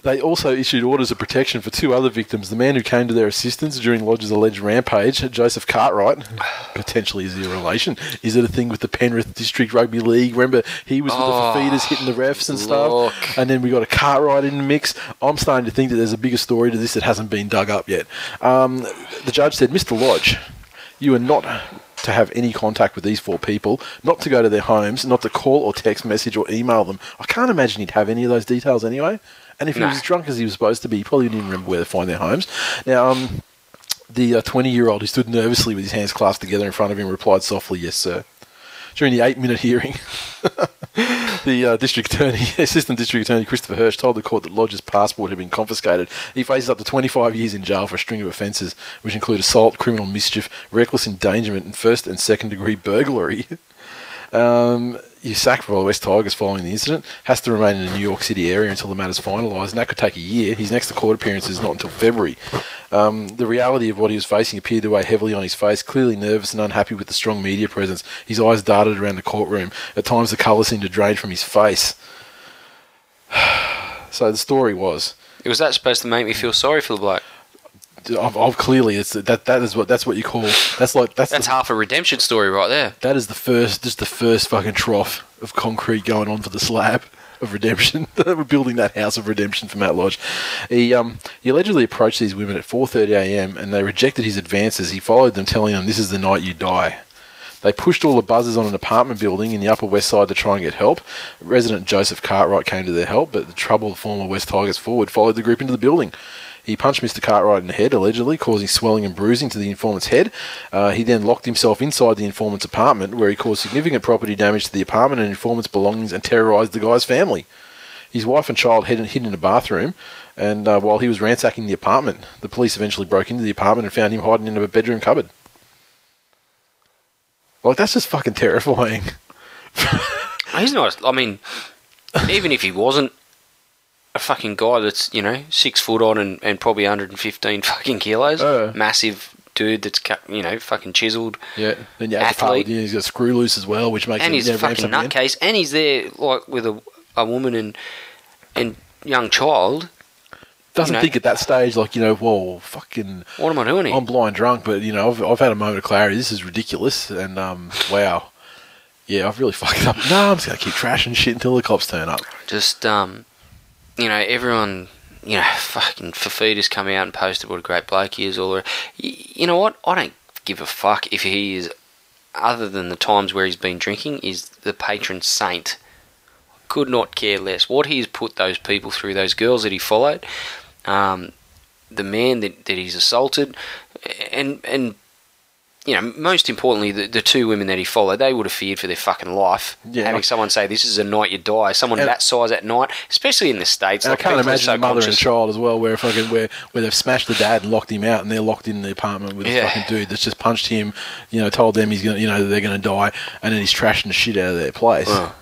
They also issued orders of protection for two other victims. The man who came to their assistance during Lodge's alleged rampage, Joseph Cartwright, potentially is he a relation? Is it a thing with the Penrith District Rugby League? Remember, he was with Oh, the feeders hitting the refs and stuff. look. And then we got a Cartwright in the mix. I'm starting to think that there's a bigger story to this that hasn't been dug up yet. Um, the judge said, Mr. Lodge, you are not to have any contact with these four people, not to go to their homes, not to call or text message or email them. I can't imagine he'd have any of those details anyway. And if he was as drunk as he was supposed to be, he probably didn't even remember where to find their homes. Now, um, the 20 year old who stood nervously with his hands clasped together in front of him replied softly, Yes, sir. During the eight minute hearing, the uh, district attorney, assistant district attorney Christopher Hirsch, told the court that Lodge's passport had been confiscated. He faces up to 25 years in jail for a string of offences, which include assault, criminal mischief, reckless endangerment, and first and second degree burglary. Um, you sacked for the West Tigers following the incident. Has to remain in the New York City area until the matter's finalised, and that could take a year. His next court appearance is not until February. Um, the reality of what he was facing appeared to weigh heavily on his face. Clearly nervous and unhappy with the strong media presence, his eyes darted around the courtroom. At times, the colour seemed to drain from his face. so the story was. Was that supposed to make me feel sorry for the bloke? I've, I've clearly it's that that is what that's what you call that's like that's That's the, half a redemption story right there. that is the first just the first fucking trough of concrete going on for the slab of redemption. We're building that house of redemption for Matt Lodge. He um he allegedly approached these women at 4:30 a.m. and they rejected his advances. He followed them, telling them, "This is the night you die." They pushed all the buzzers on an apartment building in the Upper West Side to try and get help. Resident Joseph Cartwright came to their help, but the troubled former West Tigers forward followed the group into the building. He punched Mr. Cartwright in the head, allegedly, causing swelling and bruising to the informant's head. Uh, he then locked himself inside the informant's apartment, where he caused significant property damage to the apartment and informant's belongings and terrorised the guy's family. His wife and child hid hid in a bathroom, and uh, while he was ransacking the apartment, the police eventually broke into the apartment and found him hiding in a bedroom cupboard. Like, that's just fucking terrifying. He's not. I mean, even if he wasn't a fucking guy that's you know six foot on and, and probably 115 fucking kilos, Uh. massive dude that's cut, you know fucking chiseled, Yeah. Then you Athlete. with- yeah, he's got screw loose as well, which makes and he's a fucking nutcase, and he's there like with a a woman and and young child. Doesn't you know. think at that stage, like, you know, whoa, fucking. What am I doing here? I'm blind drunk, but you know, I've, I've had a moment of clarity. This is ridiculous, and um, wow, yeah, I've really fucked up. No, I'm just gonna keep trashing shit until the cops turn up. just um, you know, everyone, you know, fucking Fifita's come out and posted what a great bloke he is. All you know what? I don't give a fuck if he is, other than the times where he's been drinking, is the patron saint. Could not care less. What he's put those people through, those girls that he followed, um, the man that, that he's assaulted, and and you know, most importantly, the, the two women that he followed, they would have feared for their fucking life. Yeah, Having someone say, "This is a night you die," someone And- that size at night, especially in the states, like I can't imagine so the mother and child as well, where fucking where where they've smashed the dad and locked him out, and they're locked in the apartment with Yeah. a fucking dude that's just punched him. You know, told them he's gonna, you know, they're gonna die, and then he's trashing the shit out of their place. Oh,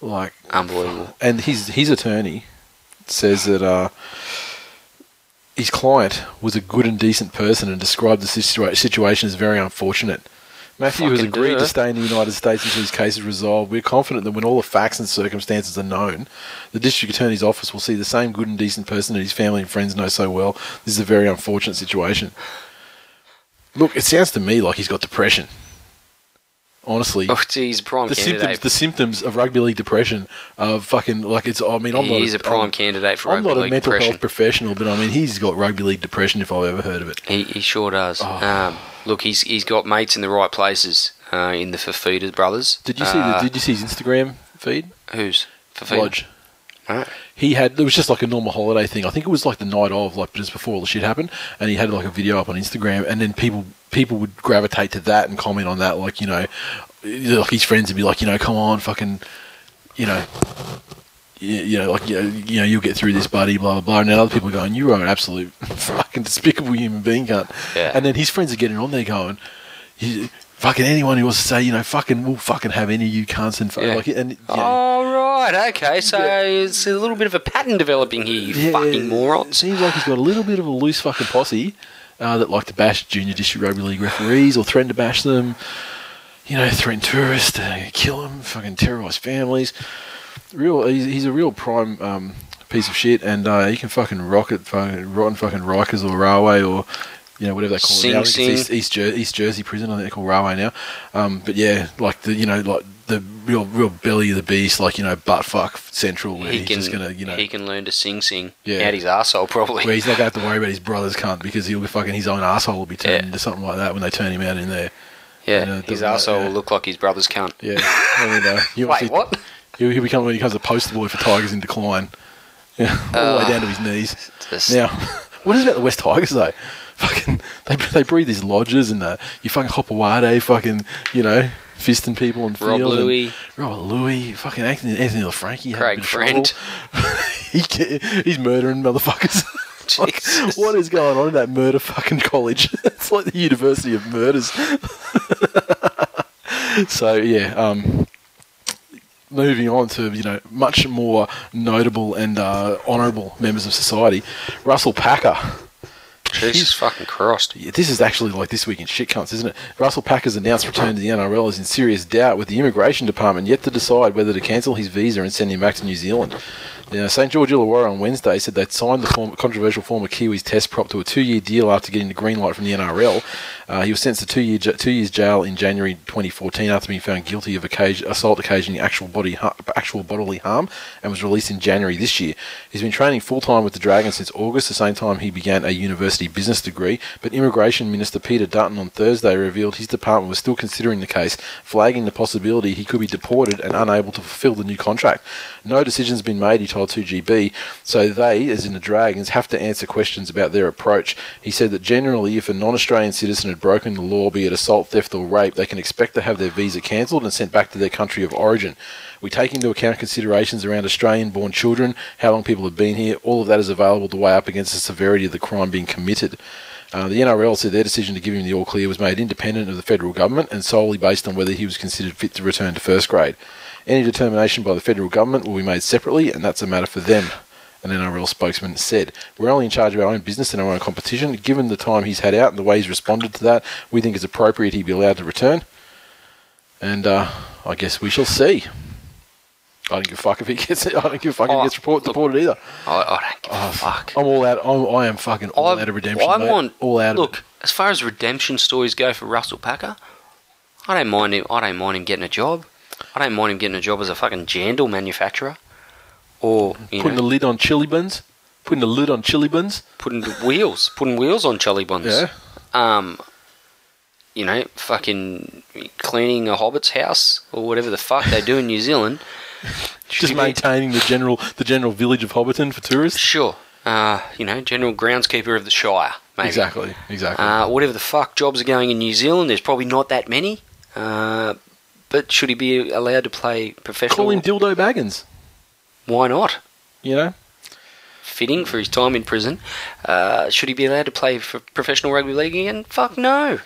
Like, unbelievable. and his his attorney says that uh, his client was a good and decent person and described the situa- situation as very unfortunate. Matthew has agreed to stay in the United States until his case is resolved. We're confident that when all the facts and circumstances are known, the district attorney's office will see the same good and decent person that his family and friends know so well. This is a very unfortunate situation. Look, it sounds to me like he's got depression. Honestly, Oh, geez, prime the symptoms the symptoms of rugby league depression of fucking like it's I mean I'm not he is a prime I'm, candidate for I'm not a mental depression. health professional but I mean he's got rugby league depression if I've ever heard of it He, he sure does. Oh. Um, look, he's he's got mates in the right places uh, in the Fifita brothers. did you see the, Uh, did you see his Instagram feed who's Fifita? Lodge Right. he had it was just like a normal holiday thing I think it was like the night of like just before all the shit happened and he had like a video up on Instagram and then people people would gravitate to that and comment on that like you know like his friends would be like you know come on fucking you know you, know, like you know, you know, you'll get through this, buddy. Blah blah blah. And then other people are going, "You are an absolute fucking despicable human being, cunt." Yeah. And then his friends are getting on there going, "You fucking anyone who wants to say, you know, fucking, we'll fucking have any of you cunts and, fu- Yeah. like, and, you know, Oh right, okay. So it's a little bit of a pattern developing here, you Yeah, fucking It seems like he's got a little bit of a loose fucking posse uh, that like to bash junior district rugby league referees or threaten to bash them. You know, threaten tourists, uh, kill them, fucking terrorise families. Real, he's, he's a real prime um, piece of shit, and uh, he can fucking rock it, fucking rotten fucking Rikers or Rahway or. You know, whatever they call Sing it now. East, East, Jer- East Jersey prison. I think they call Rahway now. Um, but yeah, like the you know, like the real, real belly of the beast, like you know, butt fuck central, where He he's can, just gonna, you know, he can learn to sing, sing Yeah. out his arsehole probably. where he's not going to have to worry about his brother's cunt because he'll be fucking his own asshole will be turned Yeah. into something like that when they turn him out in there. yeah, Yeah, his doesn't that- arsehole yeah. will look like his brother's cunt. Yeah, I mean, uh, you Wait, what? He'll, he'll become when he becomes a poster boy for Tigers in decline. Yeah, all the way Uh, down to his knees. Now, what is about the West Tigers though? Fucking, they they breed these lodges and uh, you fucking Hopoate, fucking, you know, fisting people and Rob field and- Lui. Rob Lui, fucking Anthony, Anthony Laffranchi, Craig Field. he, he's murdering motherfuckers. Like, what is going on in that murder fucking college? it's like the University of Murders. so yeah, um, moving on to you know much more notable and uh, honourable members of society, Russell Packer. Jesus fucking Christ. Yeah, this is actually like this week in shit cunts, isn't it? Russell Packer's announced return to the NRL is in serious doubt, with the immigration department yet to decide whether to cancel his visa and send him back to New Zealand. Now, St George Illawarra on Wednesday said they'd signed the form, controversial former Kiwis test prop to a two-year deal after getting the green light from the NRL. Uh, he was sentenced to two, year, two years jail in January 2014 after being found guilty of occasion, assault occasioning actual body actual bodily harm and was released in January this year. He's been training full-time with the Dragons since August, the same time he began a university business degree. But Immigration Minister Peter Dutton on Thursday revealed his department was still considering the case, flagging the possibility he could be deported and unable to fulfil the new contract. No decision's been made, he told 2GB, so they, as in the Dragons, have to answer questions about their approach. He said that generally, if a non Australian citizen had broken the law, be it assault, theft, or rape, they can expect to have their visa cancelled and sent back to their country of origin. We take into account considerations around Australian born children, how long people have been here, all of that is available to weigh up against the severity of the crime being committed. Uh, the NRL said their decision to give him the all clear was made independent of the federal government and solely based on whether he was considered fit to return to first grade. Any determination by the federal government will be made separately, and that's a matter for them. An NRL spokesman said, We're only in charge of our own business and our own competition. Given the time he's had out and the way he's responded to that, we think it's appropriate he be allowed to return. And uh, I guess we shall see. I don't give a fuck if he gets I don't give a fuck if he Oh, gets report, look. deported either. I, I don't give a fuck. I'm all out. I'm, I am fucking all I- out of redemption. I mate. want all out. Look, as far as redemption stories go for Russell Packer, I don't mind him. I don't mind him getting a job. I don't mind him getting a job as a fucking jandal manufacturer, or you putting know, the lid on chilly bins. Putting the lid on chilly bins. putting the wheels, putting wheels on chilly bins. Yeah. Um, you know, fucking cleaning a hobbit's house or whatever the fuck they do in New Zealand. Just maintaining the general the general village of Hobbiton for tourists. Sure. Uh, you know, general groundskeeper of the Shire, maybe. Exactly. Exactly. Uh, whatever the fuck jobs are going in New Zealand, there's probably not that many. Uh, but should he be allowed to play professional? Call him Dildo Baggins. Why not? You know. Fitting for his time in prison. Uh, should he be allowed to play for professional rugby league again? Fuck no.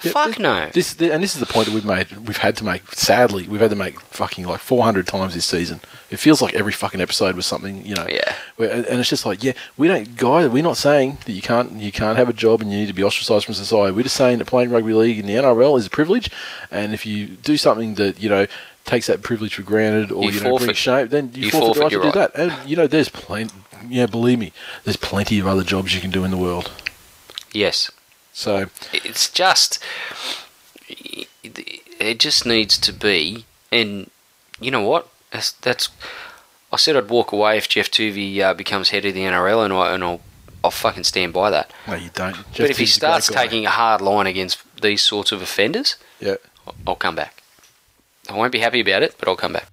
Fuck no. This and this is the point that we've made. We've had to make. Sadly, we've had to make fucking like 400 times this season. It feels like every fucking episode was something. You know. Yeah. Where, and it's just like, yeah, we don't, guy. We're not saying that you can't you can't have a job and you need to be ostracised from society. We're just saying that playing rugby league in the NRL is a privilege, and if you do something that you know takes that privilege for granted or You you, know brings forfeit- shame, then you, you forfeit, the right forfeit to your do that. And you know, there's plenty. Yeah, believe me, there's plenty of other jobs you can do in the world. Yes. So It's just. It, just needs to be. And you know what? That's. that's I said I'd walk away if Geoff Toovey uh, becomes head of the NRL, and, I, and I'll, I'll fucking stand by that. no, you don't. but Geoff if he starts taking a hard line against these sorts of offenders, yeah. I'll come back. I won't be happy about it, but I'll come back.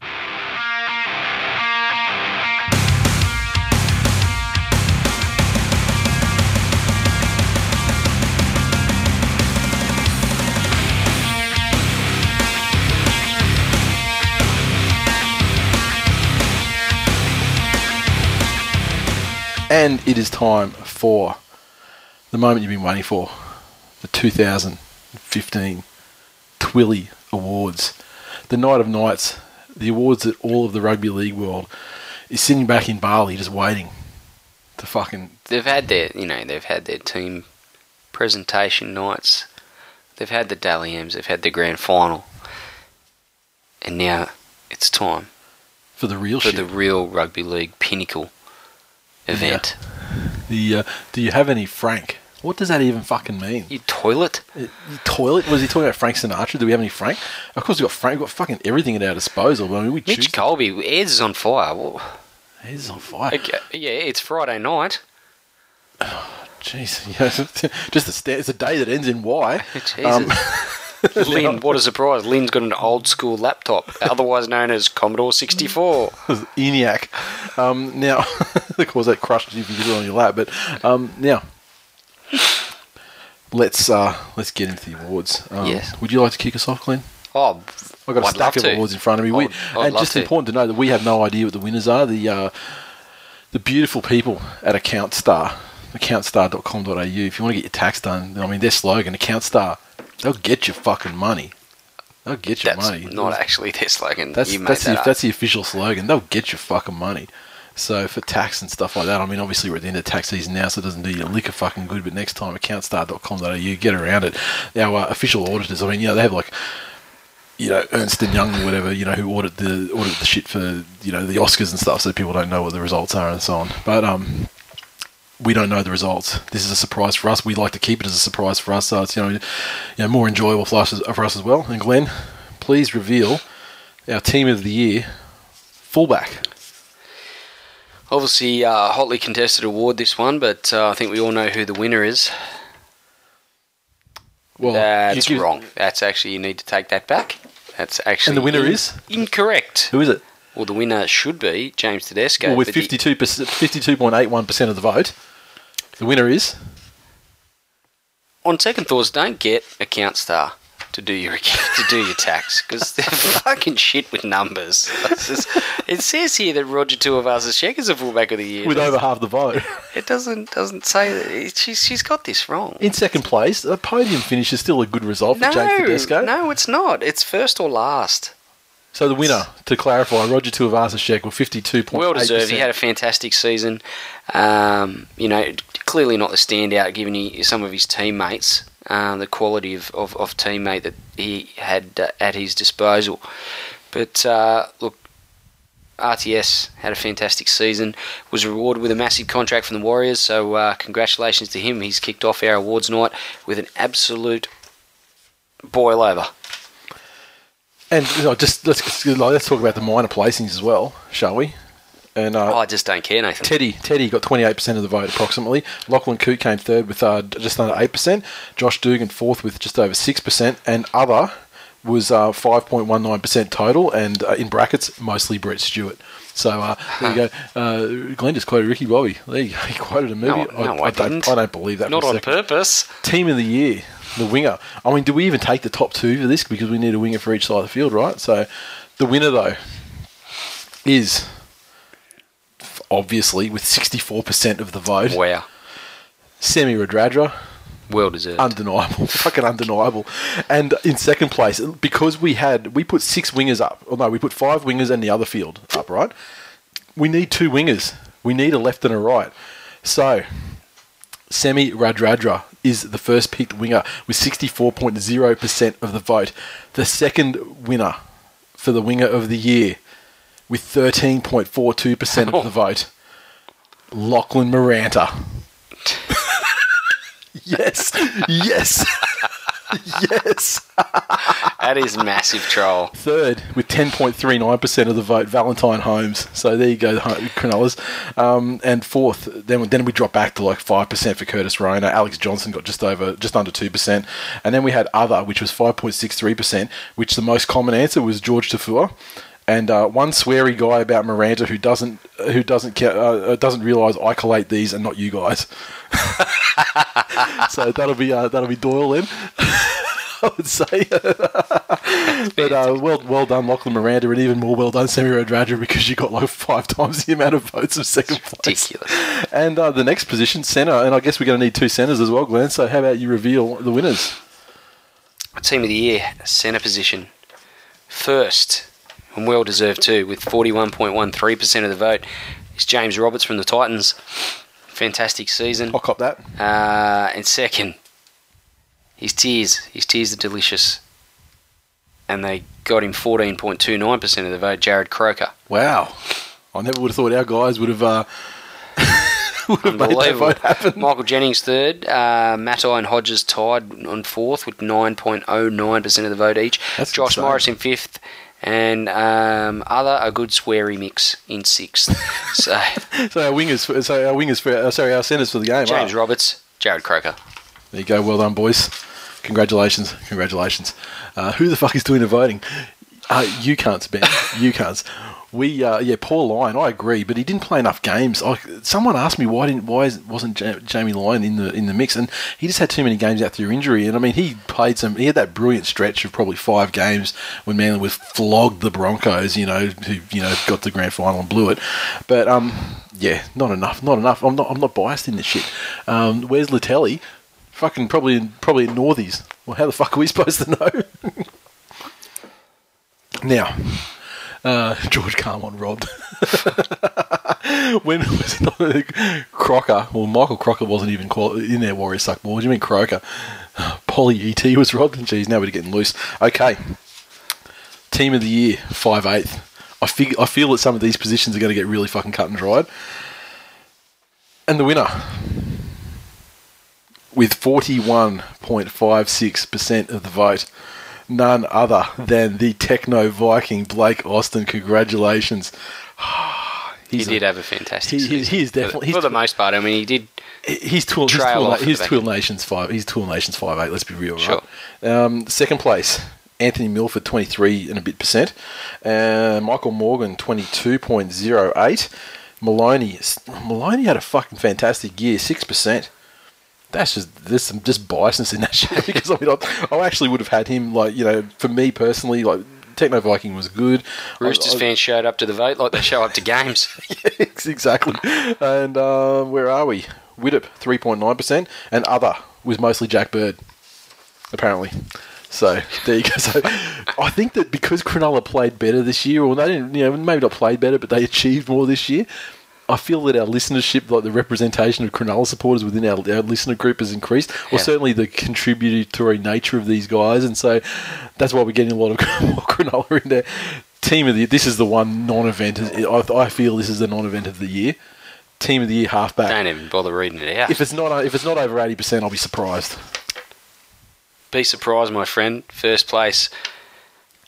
And it is time for the moment you've been waiting for the 2015 Twilly Awards, the night of nights, the awards that all of the rugby league world is sitting back in Bali just waiting to fucking. They've had their, you know, they've had their team presentation nights. They've had the Dally M's. They've had the grand final, and now it's time For the real for shit. the real rugby league pinnacle event. The uh, do you have any Frank? What does that even fucking mean? You toilet. Toilet? Was he talking about Frank Sinatra? Do we have any Frank? Of course, we got Frank. We've got fucking everything at our disposal. I mean, we choose. Mitch Colby, Airs is on fire. He's on fire. okay, yeah, it's Friday night. Jeez, yeah, just a sta- it's a day that ends in Y. Jesus. Um, Lynn, what a surprise. Lynn's got an old school laptop, otherwise known as Commodore 64. ENIAC. Um, now, of course, that crushed you if you get it on your lap. But um, now, let's uh, let's get into the awards. Um, Yes. Would you like to kick us off, Glenn? Oh, I've got a I'd stack of to. awards in front of me. We, and just to. important to know that we have no idea what the winners are. The uh, the beautiful people at Account Star, accountstar.com.au. If you want to get your tax done, I mean, their slogan, Account Star, they'll get your fucking money. They'll get your that's money. not actually their slogan. That's that's that the, that's the official slogan. They'll get your fucking money. So for tax and stuff like that, I mean, obviously we're at the end of tax season now, so it doesn't do you a lick of fucking good. But next time, accountstar.com.au, get around it. Our uh, official auditors, I mean, you know, they have like, you know, Ernst and Young or whatever, you know, who audit the audit the shit for you know the Oscars and stuff, so people don't know what the results are and so on. But um, we don't know the results. This is a surprise for us. We like to keep it as a surprise for us, so it's you know, you know more enjoyable for us, as- for us as well. And Glenn, please reveal our team of the year fullback. Obviously, uh, hotly contested award this one, but uh, I think we all know who the winner is. Well, That's give- wrong. That's actually you need to take that back. That's actually And the winner in- is? incorrect. Who is it? Well, the winner should be James Tedesco. Well, with but he- 52.81 percent of the vote, the winner is. on second thoughts, don't get Account Star to do your to do your tax because they're fucking shit with numbers. Just- it says here that Roger Tuivasa-Sheck is a fullback of the year. With over half the vote. It doesn't doesn't say that. It, she's she's got this wrong. In second place, a podium finish is still a good result for No, James Tedesco. no, it's not. It's first or last. So the winner, to clarify, Roger Tuivasa-Sheck with 52.8%. Well deserved. He had a fantastic season. Um, you know, clearly not the standout given he, some of his teammates, um, the quality of, of, of teammate that he had uh, at his disposal. But uh, look, RTS had a fantastic season. Was rewarded with a massive contract from the Warriors. So uh, congratulations to him. He's kicked off our awards night with an absolute boil over. And you know, just let's let's talk about the minor placings as well, shall we? And uh, Oh, I just don't care, Nathan. Teddy Teddy got 28% of the vote approximately. Lachlan Coote came third with uh, just under 8%. Josh Dugan fourth with just over 6%. And other was uh, 5.19% total, and uh, in brackets, mostly Brett Stewart. So uh, there you go. Uh, Glenn just quoted Ricky Bobby. There you go. He quoted a movie. No, no, I don't, didn't. I don't believe that. Not on second. purpose. Team of the year, the winger. I mean, do we even take the top two for this? Because we need a winger for each side of the field, right? So the winner, though, is obviously with 64% of the vote, Wow. Semi Radradra. Well deserved. Undeniable, fucking undeniable. And in second place, because we had we put six wingers up. Oh no, we put five wingers and the other field up. Right. We need two wingers. We need a left and a right. So, Semi Radradra is the first picked winger with 64.0% of the vote. The second winner for the winger of the year with 13.42% of the oh. vote. Lachlan Maranta. yes. Yes. yes. That is massive troll. Third, with 10.39% of the vote, Valentine Holmes. So there you go, Ho- Cronulla's. Um, and fourth, then then we dropped back to like 5% for Curtis Rona. Alex Johnson got just over, just under 2%. And then we had other, which was 5.63%, which the most common answer was George Taufua. And uh, one sweary guy about Maranta who doesn't who doesn't ca- uh, doesn't realise I collate these and not you guys. so that'll be uh, that'll be Doyle then. I would say. but uh, well, well done, Lachlan Maranta, and even more well done, Semi Radradra, because you got like five times the amount of votes of second place. Ridiculous. And uh, the next position, centre, and I guess we're going to need two centres as well, Glenn. So how about you reveal the winners? Team of the year, centre position. First, and well deserved too, with 41.13% of the vote, is James Roberts from the Titans. Fantastic season. I'll cop that. Uh, and second, his tears. His tears are delicious. And they got him 14.29% of the vote, Jarrod Croker. Wow. I never would have thought our guys would have, uh, would have made that Unbelievable. vote happen. Michael Jennings third, uh, Matai and Hodges tied on fourth with 9.09% of the vote each. That's Josh insane. Morris in fifth, and um, other a good sweary mix in sixth. so So our wingers, so our wingers for, uh, sorry, our centres for the game. James are- Roberts, Jarrod Croker. There you go. Well done, boys. Congratulations. Congratulations. Uh, who the fuck is doing the voting? Uh, you can't, Ben. You can't. We, uh, yeah, Paul Lyon. I agree, but he didn't play enough games. I, someone asked me why didn't why wasn't Jamie Lyon in the in the mix, and he just had too many games out through injury. And I mean, he played some. He had that brilliant stretch of probably five games when Manly was flogged the Broncos. You know, who you know got the grand final and blew it. But um, yeah, not enough. Not enough. I'm not. I'm not biased in this shit. Um, where's Latelli? Fucking probably probably in Northies. Well, how the fuck are we supposed to know? now, uh, George Carmon robbed. when was it Crocker? Well, Michael Crocker wasn't even quali- in there. Warrior suck ball. What do you mean Croker? Polly ET was robbed. and Geez, now we're getting loose. Okay, team of the year, five eighth. I fig- I feel that some of these positions are going to get really fucking cut and dried. And the winner, with 41.56% of the vote, none other than the Techno Viking Blake Austin. Congratulations. He did have a fantastic he- he- is For the- definitely- For the most part, I mean, he did. He's Tool, he's Trail Tool, off he's Tool. Nations five. He's Tool Nations five eight. Let's be real, Sure. right? Um, second place, Anthony Milford twenty three and a bit percent. Uh, Michael Morgan twenty two point zero eight. Maloney Maloney had a fucking fantastic year, six percent. That's just there's some just biasness in that shit because I mean I, I actually would have had him like you know for me personally like Techno Viking was good. Roosters I- I- fans showed up to the vote like they show up to games. exactly. And uh, where are we? Widdop, 3.9%, and other was mostly Jack Bird, apparently. So there you go. So I think that because Cronulla played better this year, or they didn't, you know, maybe not played better, but they achieved more this year. I feel that our listenership, like the representation of Cronulla supporters within our, our listener group, has increased, or Yeah. certainly the contributory nature of these guys, and so that's why we're getting a lot of more Cronulla in there. Team of the this is the one non-event. I, I feel this is the non-event of the year. Team of the year halfback. Don't even bother reading it out. If it's not if it's not over eighty percent, I'll be surprised. Be surprised, my friend. First place,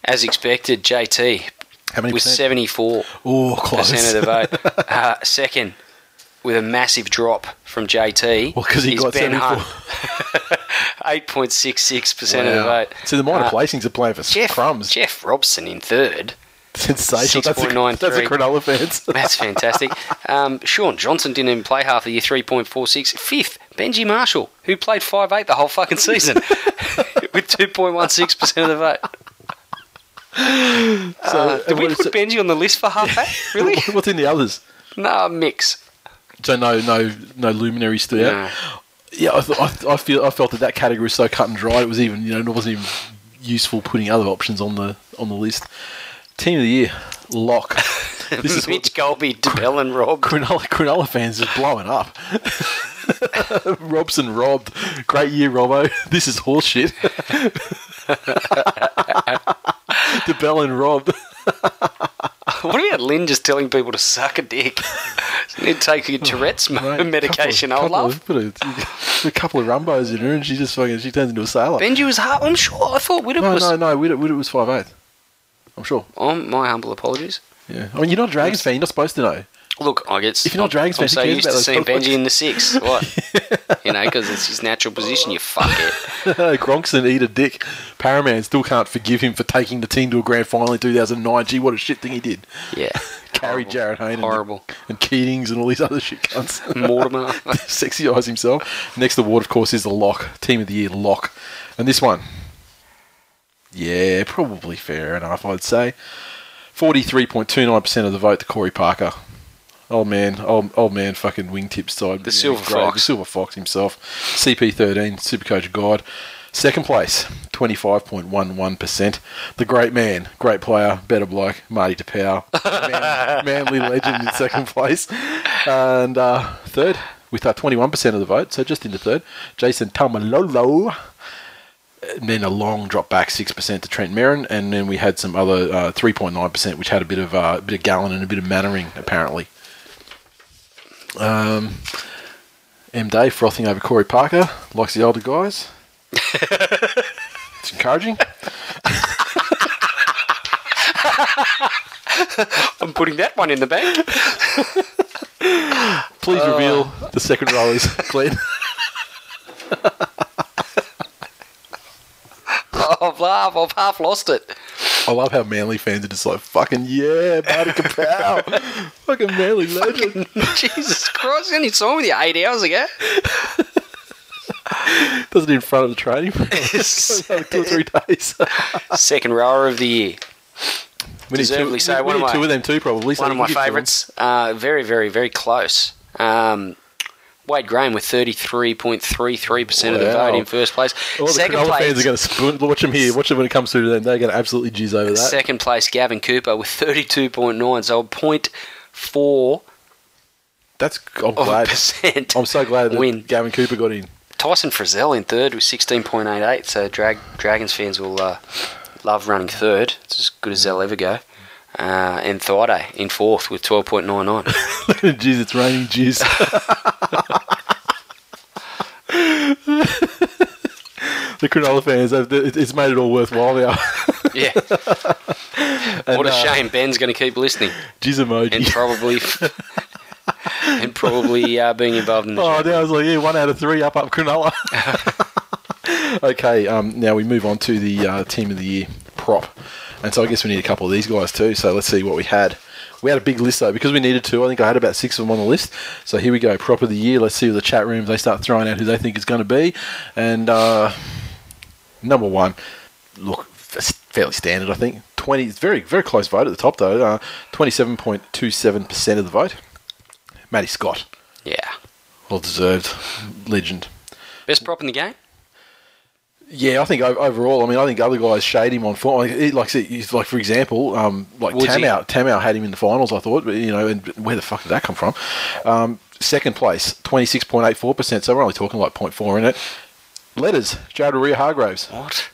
as expected, JT How many with Oh, close. percent of the vote. Uh, second, with a massive drop from JT, Well, 'cause he got Ben 74. Hunt. Eight point six six percent of the vote. So the minor Uh, placings are playing for Jeff crumbs. Jeff Robson in third. Sensational. That's a, 6.93. that's a Cronulla fans. That's fantastic. Um, Shaun Johnson didn't even play half the year, 3.46. Fifth, Benji Marshall, who played 5'8 the whole fucking season with 2.16% of the vote. So Uh, did we put it- Benji on the list for half that? Really? What's in the others? no, mix. So no, no, no luminaries stood out. Yeah, I, th- I, th- I feel I felt that that category was so cut and dry. It was even you know it wasn't even useful putting other options on the on the list. Team of the year, lock. This is Mitch Golby, DeBell and Rob. Cronulla, Cronulla fans is blowing up. Robson robbed. Great year, Robbo. This is horseshit. DeBell and Rob. What about Lynn just telling people to suck a dick? Need to take your Tourette's Mate, medication, couple old love. Put a, a couple of rumbos in her, and she just fucking she turns into a sailor. Benji was hard. I'm sure. I thought Widdop no, was. no, no. Widdop, Widdop was five eight. I'm sure. Oh, my humble apologies. Yeah. I mean, you're not a Dragons fan. You're not supposed to know. Look, I get. If you're not Dragons I'm fans, who so used to seeing Benji in the six. What? you know, because it's his natural position. You fuck it. Gronkson eat a dick. Paraman still can't forgive him for taking the team to a grand final in 2009. Gee, what a shit thing he did. Yeah. Carry. Jarryd Hayne and- Horrible. And, Keatings and all these other shit cunts. Mortimer. Sexy eyes himself. Next award, of course, is the Lock. Team of the Year, Lock. And this one, yeah, probably fair enough, I'd say. 43.29% of the vote to Corey Parker. Old man, old, old man, fucking wingtip side. The Silver great. Fox. The Silver Fox himself. CP13, Supercoach of God. Second place, 25.11%. The great man, great player, better bloke, Marty Taupau. Man, manly legend in second place. And uh, third, with uh, 21% of the vote, so just into third, Jason Taumalolo. And then a long drop back, 6% to Trent Merrin. And then we had some other uh, 3.9%, which had a bit of uh, a bit of Gallen and a bit of Mannering, apparently. Um, M. Dave frothing over Corey Parker, likes the older guys. it's encouraging. I'm putting that one in the bank. Please reveal the second rowers, Glenn. I've laughed. I've half lost it. I love how Manly fans are just like, fucking yeah, Marty Kapow. fucking Manly legend. Jesus Christ! You only saw me eight hours ago. Does it in front of the training for two or three days. Second rower of the year. we need, two, Deservedly so. we One of need my- two of them too, probably. so One of you my give to them. favourites. Uh, very, very, very close. Um, Wade Graham with 33.33% of the vote in first place. All the Second Cronulla place, fans are going to spoon. Watch them here. Watch them when it comes through to them. They're going to absolutely jizz over that. second place, Gavin Cooper with 32.9, so a point four That's I'm glad. percent. I'm so glad that Win. Gavin Cooper got in. Tyson Frizell in third with 16.88, so drag, Dragons fans will uh, love running third. It's as good as they'll ever go. Uh, and Thaiday in fourth with 12.99. Jeez, it's raining jizz. the Cronulla fans, it- it's made it all worthwhile now. yeah. what a shame. Ben's going to keep listening Jizz emoji. and probably and probably uh, being involved in the Oh, now I was like, yeah, one out of three up up Cronulla. okay, um, now we move on to the uh, team of the year prop, and so I guess we need a couple of these guys too. So let's see what we had. We had a big list though because we needed to. I think I had about six of them on the list. So here we go, prop of the year. Let's see what the chat rooms they start throwing out who they think is going to be, and uh, number one, look, fairly standard. I think twenty. It's very very close vote at the top though. Uh, Twenty-seven point two seven percent of the vote. Matty Scott. Yeah. Well deserved. Legend. Best prop in the game? Yeah, I think overall, I mean, I think other guys shade him on form. Like, like, like for example, um, like Woodsy. Tamou, Tamou had him in the finals. I thought, but you know, and where the fuck did that come from? Um, second place, twenty six point eight four percent. So we're only talking like 0.4 in it. Letters, Jared Waerea-Hargreaves. What?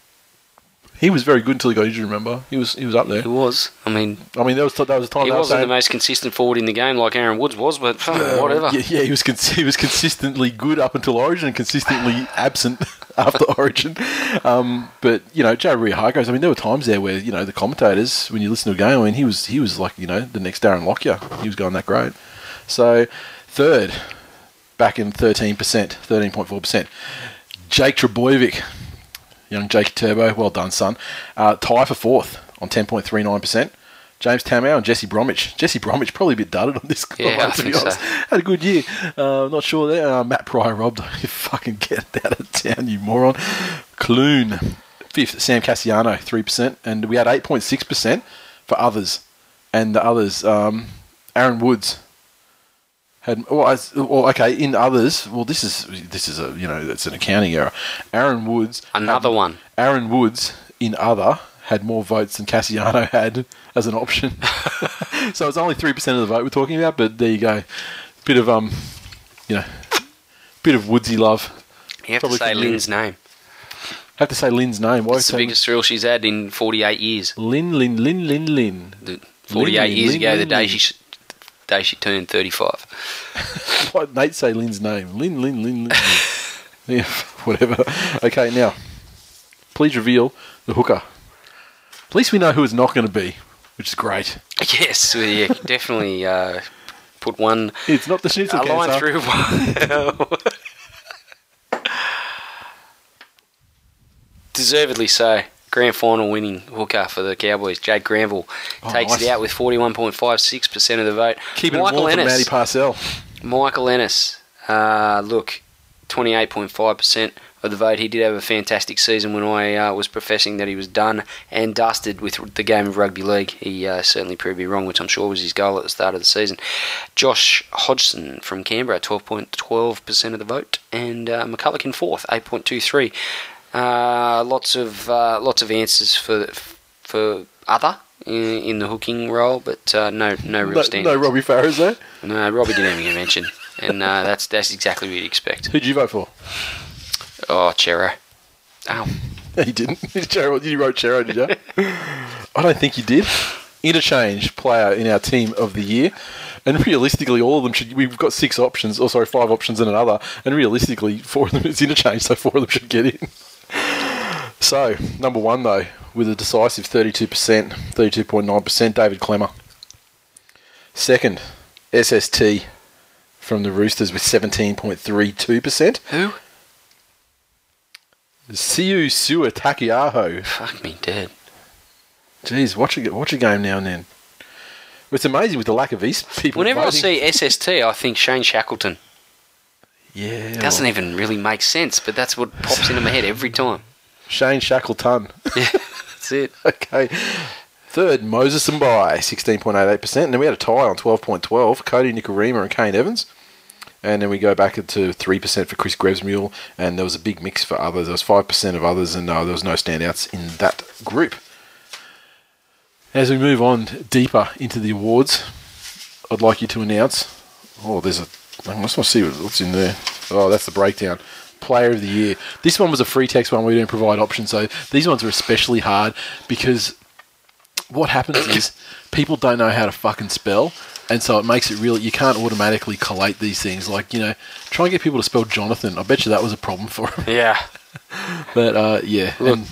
He was very good until he got injured. Remember, he was he was up there. He was. I mean, I mean, there was there was a time he wasn't the most consistent forward in the game like Aaron Woods was, but oh, whatever. Yeah, yeah, he was cons- he was consistently good up until Origin and consistently absent after Origin. Um, but you know, Joe Waerea-Hargreaves. I mean, there were times there where you know the commentators, when you listen to a game, I mean, he was he was like you know the next Darren Lockyer. He was going that great. So third, back in thirteen percent, thirteen point four percent. Jake Trbojevic, young Jake Turbo. Well done, son. Uh, tie for fourth on ten point three nine percent. James Tamou and Jesse Bromwich. Jesse Bromwich probably a bit dudded on this. Yeah, one, to be think so. Had a good year. Uh, not sure there. Uh, Matt Pryor robbed. You fucking get out of town, you moron. Clune. Fifth, Sam Kasiano, 3%. And we had 8.6% for others. And the others, um, Aaron Woods. Had, well, I, well, okay, in others, well, this is, this is a, you know, it's an accounting error. Aaron Woods. Another had- one. Aaron Woods, in other, had more votes than Kasiano had as an option. so it's only 3% of the vote we're talking about, but there you go. Bit of, um, you know, bit of Woodsy love. You have Probably to say. Lynn's name. Have to say Lynn's name. Why It's the biggest thrill she's had in 48 years. Lynn, Lynn, Lynn, Lynn, Lynn. 48 Lynn, years Lynn, ago, the day Lynn. she sh- day she turned 35. Why Nate say Lynn's name? Lynn, Lynn, Lynn, Lynn. yeah, whatever. Okay, now, please reveal the hooker. At least we know who it's not going to be, which is great. Yes, well, yeah, definitely uh, put one It's not the schnitzel a line cancer. through one. Deservedly so. Grand final winning hooker for the Cowboys, Jake Granville, Oh, takes nice. it out with 41.56% of the vote. Keeping Michael it warm Ennis, Matty Parcell. Michael Ennis, uh, look, 28.5% of the vote. He did have a fantastic season when I uh, was professing that he was done and dusted with the game of rugby league. He uh, certainly proved me wrong, which I'm sure was his goal at the start of the season. Josh Hodgson from Canberra, 12.12% of the vote. And uh, McCullough in fourth, 8.23. Uh, lots of uh, lots of answers for for other in, in the hooking role, but uh, no no real No, standards. no Robbie Farahs though. No, Robbie didn't even get mentioned, and uh, that's that's exactly what you'd expect. Who'd you vote for? Oh, Chero. Oh, You didn't. Chero, you wrote Chero, did you? I don't think you did. Interchange player in our team of the year. And realistically, all of them should. We've got six options, or sorry, five options and another. And realistically, four of them is interchange, so four of them should get in. So, number one, though, with a decisive 32%, 32.9%, David Klemmer. Second, SST from the Roosters with 17.32%. who? Sio Siua Taukeiaho. Fuck me dead. Jeez, watch a, watch a game now and then. It's amazing with the lack of East people. Whenever I see SST, I think Shane Shackleton. yeah, It doesn't well, even really make sense, but that's what pops into my head every time. Shane Shackleton. Yeah, That's it. okay. Third, Moses Mbye, 16.88%. And then we had a tie on 12.12, Kodi Nikorima and Kane Evans. And then we go back to 3% for Chris Grevsmuhl, and there was a big mix for others. There was 5% of others, and uh, there was no standouts in that group. As we move on deeper into the awards, I'd like you to announce. Oh, there's a. Let's not see what- what's in there. Oh, that's the breakdown. Player of the year. This one was a free text one. We didn't provide options, so these ones are especially hard because what happens is people don't know how to fucking spell, and so it makes it really. You can't automatically collate these things. Like you know, try and get people to spell Jonathan. I bet you that was a problem for him. Yeah. But uh, yeah, Look, and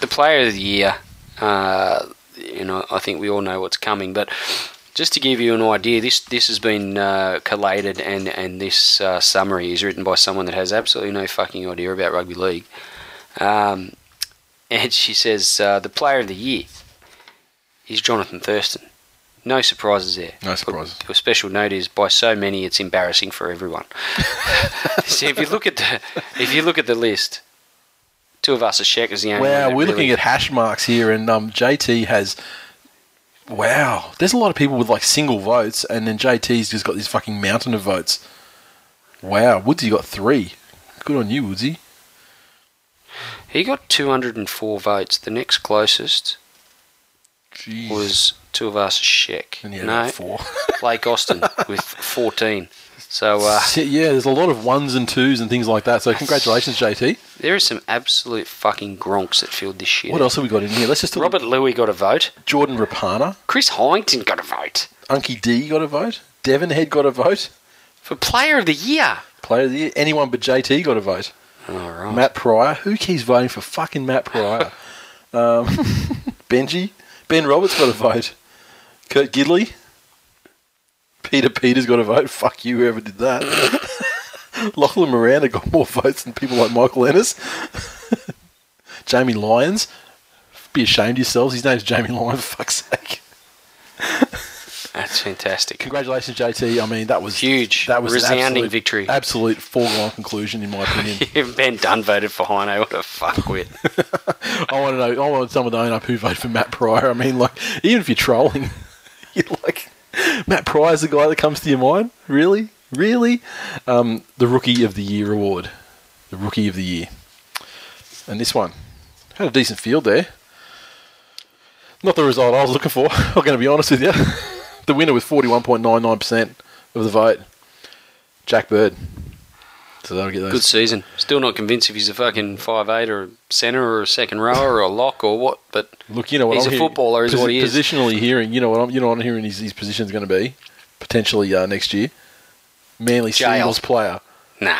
the player of the year, uh, you know, I think we all know what's coming, but just to give you an idea, this this has been uh, collated and and this uh, summary is written by someone that has absolutely no fucking idea about rugby league. Um, and she says uh, the player of the year is Jonathan Thurston. No surprises there. No surprises. A special note is by so many, it's embarrassing for everyone. See, if you look at the if you look at the list, Tuivasa-Sheck is the only Wow, we're really- looking at hash marks here, and um, JT has. Wow, there's a lot of people with like single votes, and then JT's just got this fucking mountain of votes. Wow, Woodsy got three. Good on you, Woodsy. He got 204 votes. The next closest Jeez. was Tuivasa-Sheck. and no, four. Blake Austin with 14. So uh, yeah, there's a lot of ones and twos and things like that. So congratulations, JT. there are some absolute fucking gronks that filled this shit. What else have we got in here? Let's just Robert Lui got a vote. Jordan Rapana, Chris Heighington got a vote Unky D got a vote, Devon Head got a vote, for Player of the Year. Player of the Year, anyone but JT got a vote. All right. Matt Pryor. Who keeps voting for fucking Matt Pryor? um, Benji. Ben Roberts got a vote. Kurt Gidley. Peter Peter's got a vote. Fuck you, whoever did that. Lachlan Maranta got more votes than people like Michael Ennis. Jamie Lyons. Be ashamed of yourselves. His name's Jamie Lyons, for fuck's sake. That's fantastic. Congratulations, JT. I mean, that was Huge. That was an Resounding absolute- victory. Absolute foregone conclusion, in my opinion. ben Dunn voted for Heino. What a fuckwit. I want to know. I want someone to own up who voted for Matt Pryor. I mean, like, even if you're trolling, you're like, Matt Pryor's the guy that comes to your mind. Really, really. Um, the Rookie of the Year award, the Rookie of the Year, and this one had a decent field there. Not the result I was looking for. I'm going to be honest with you. the winner with 41.99 percent of the vote, Jack Bird. So that'll get those. Good season. Still not convinced if he's a fucking five eight or a centre or a second rower or a lock or what, but Look, you know what He's I'm a hearing- footballer is what he is. Positionally hearing, you know what I'm, you know what I'm hearing his, his position's going to be potentially uh, next year. Manly Jail. singles player. no.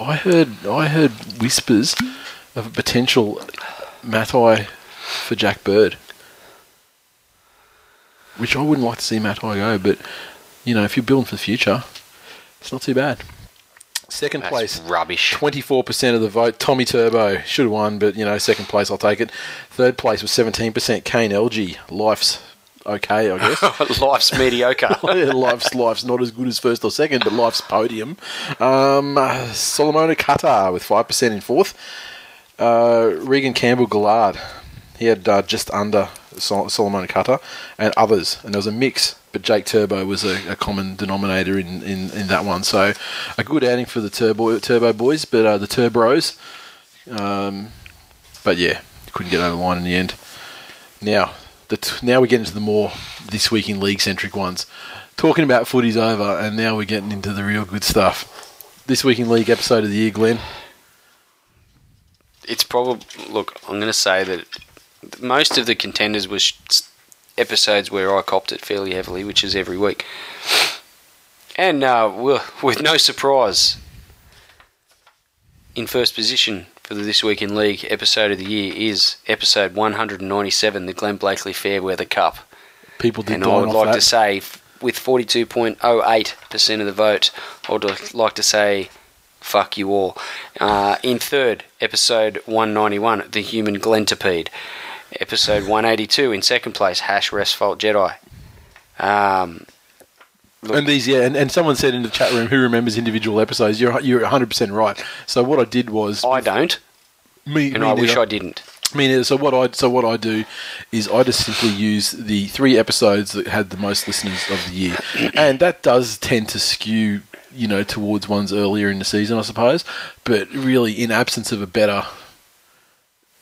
I heard I heard whispers of a potential Matai for Jack Bird, which I wouldn't like to see Matai go, but you know if you're building for the future, it's not too bad. Second That's place, rubbish. 24% of the vote. Tommy Turbo should have won, but you know, second place, I'll take it. Third place was 17%. Kane Elgey. Life's okay, I guess. Life's mediocre. life's life's not as good as first or second, but life's podium. Um, uh, Solomone Kata with 5% in fourth. Uh, Regan Campbell-Gillard. He had uh, just under Sol- Solomon Kata and others, and there was a mix. But Jake Turbo was a, a common denominator in, in, in that one. So a good outing for the Turbo Turbo boys, but uh, the Turbos Um, but yeah, couldn't get over the line in the end. Now, the t- now we get into the more this week in league centric ones. Talking about footy's over, and now we're getting into the real good stuff. This week in league episode of the year, Glenn. It's probably look. I'm going to say that most of the contenders were sh- episodes where I copped it fairly heavily, which is every week. And uh, with no surprise, in first position for the This Week in League episode of the year is episode 197, the Glenn Blakely Fairweather Cup. People did And I would like that. to say, with 42.08% of the vote, I would like to say, fuck you all. Uh, in third, episode 191, The Human Glentipede. Episode 182, in second place, Hash Rest Fault Jedi. Um, And these, yeah, and, and someone said in the chat room, who remembers individual episodes? You're you're 100 percent right. So what I did was I don't, me, and me I wish. I didn't. Me neither. So what I so what I do is I just simply use the three episodes that had the most listeners of the year, and that does tend to skew, you know, towards ones earlier in the season, I suppose. But really, in absence of a better,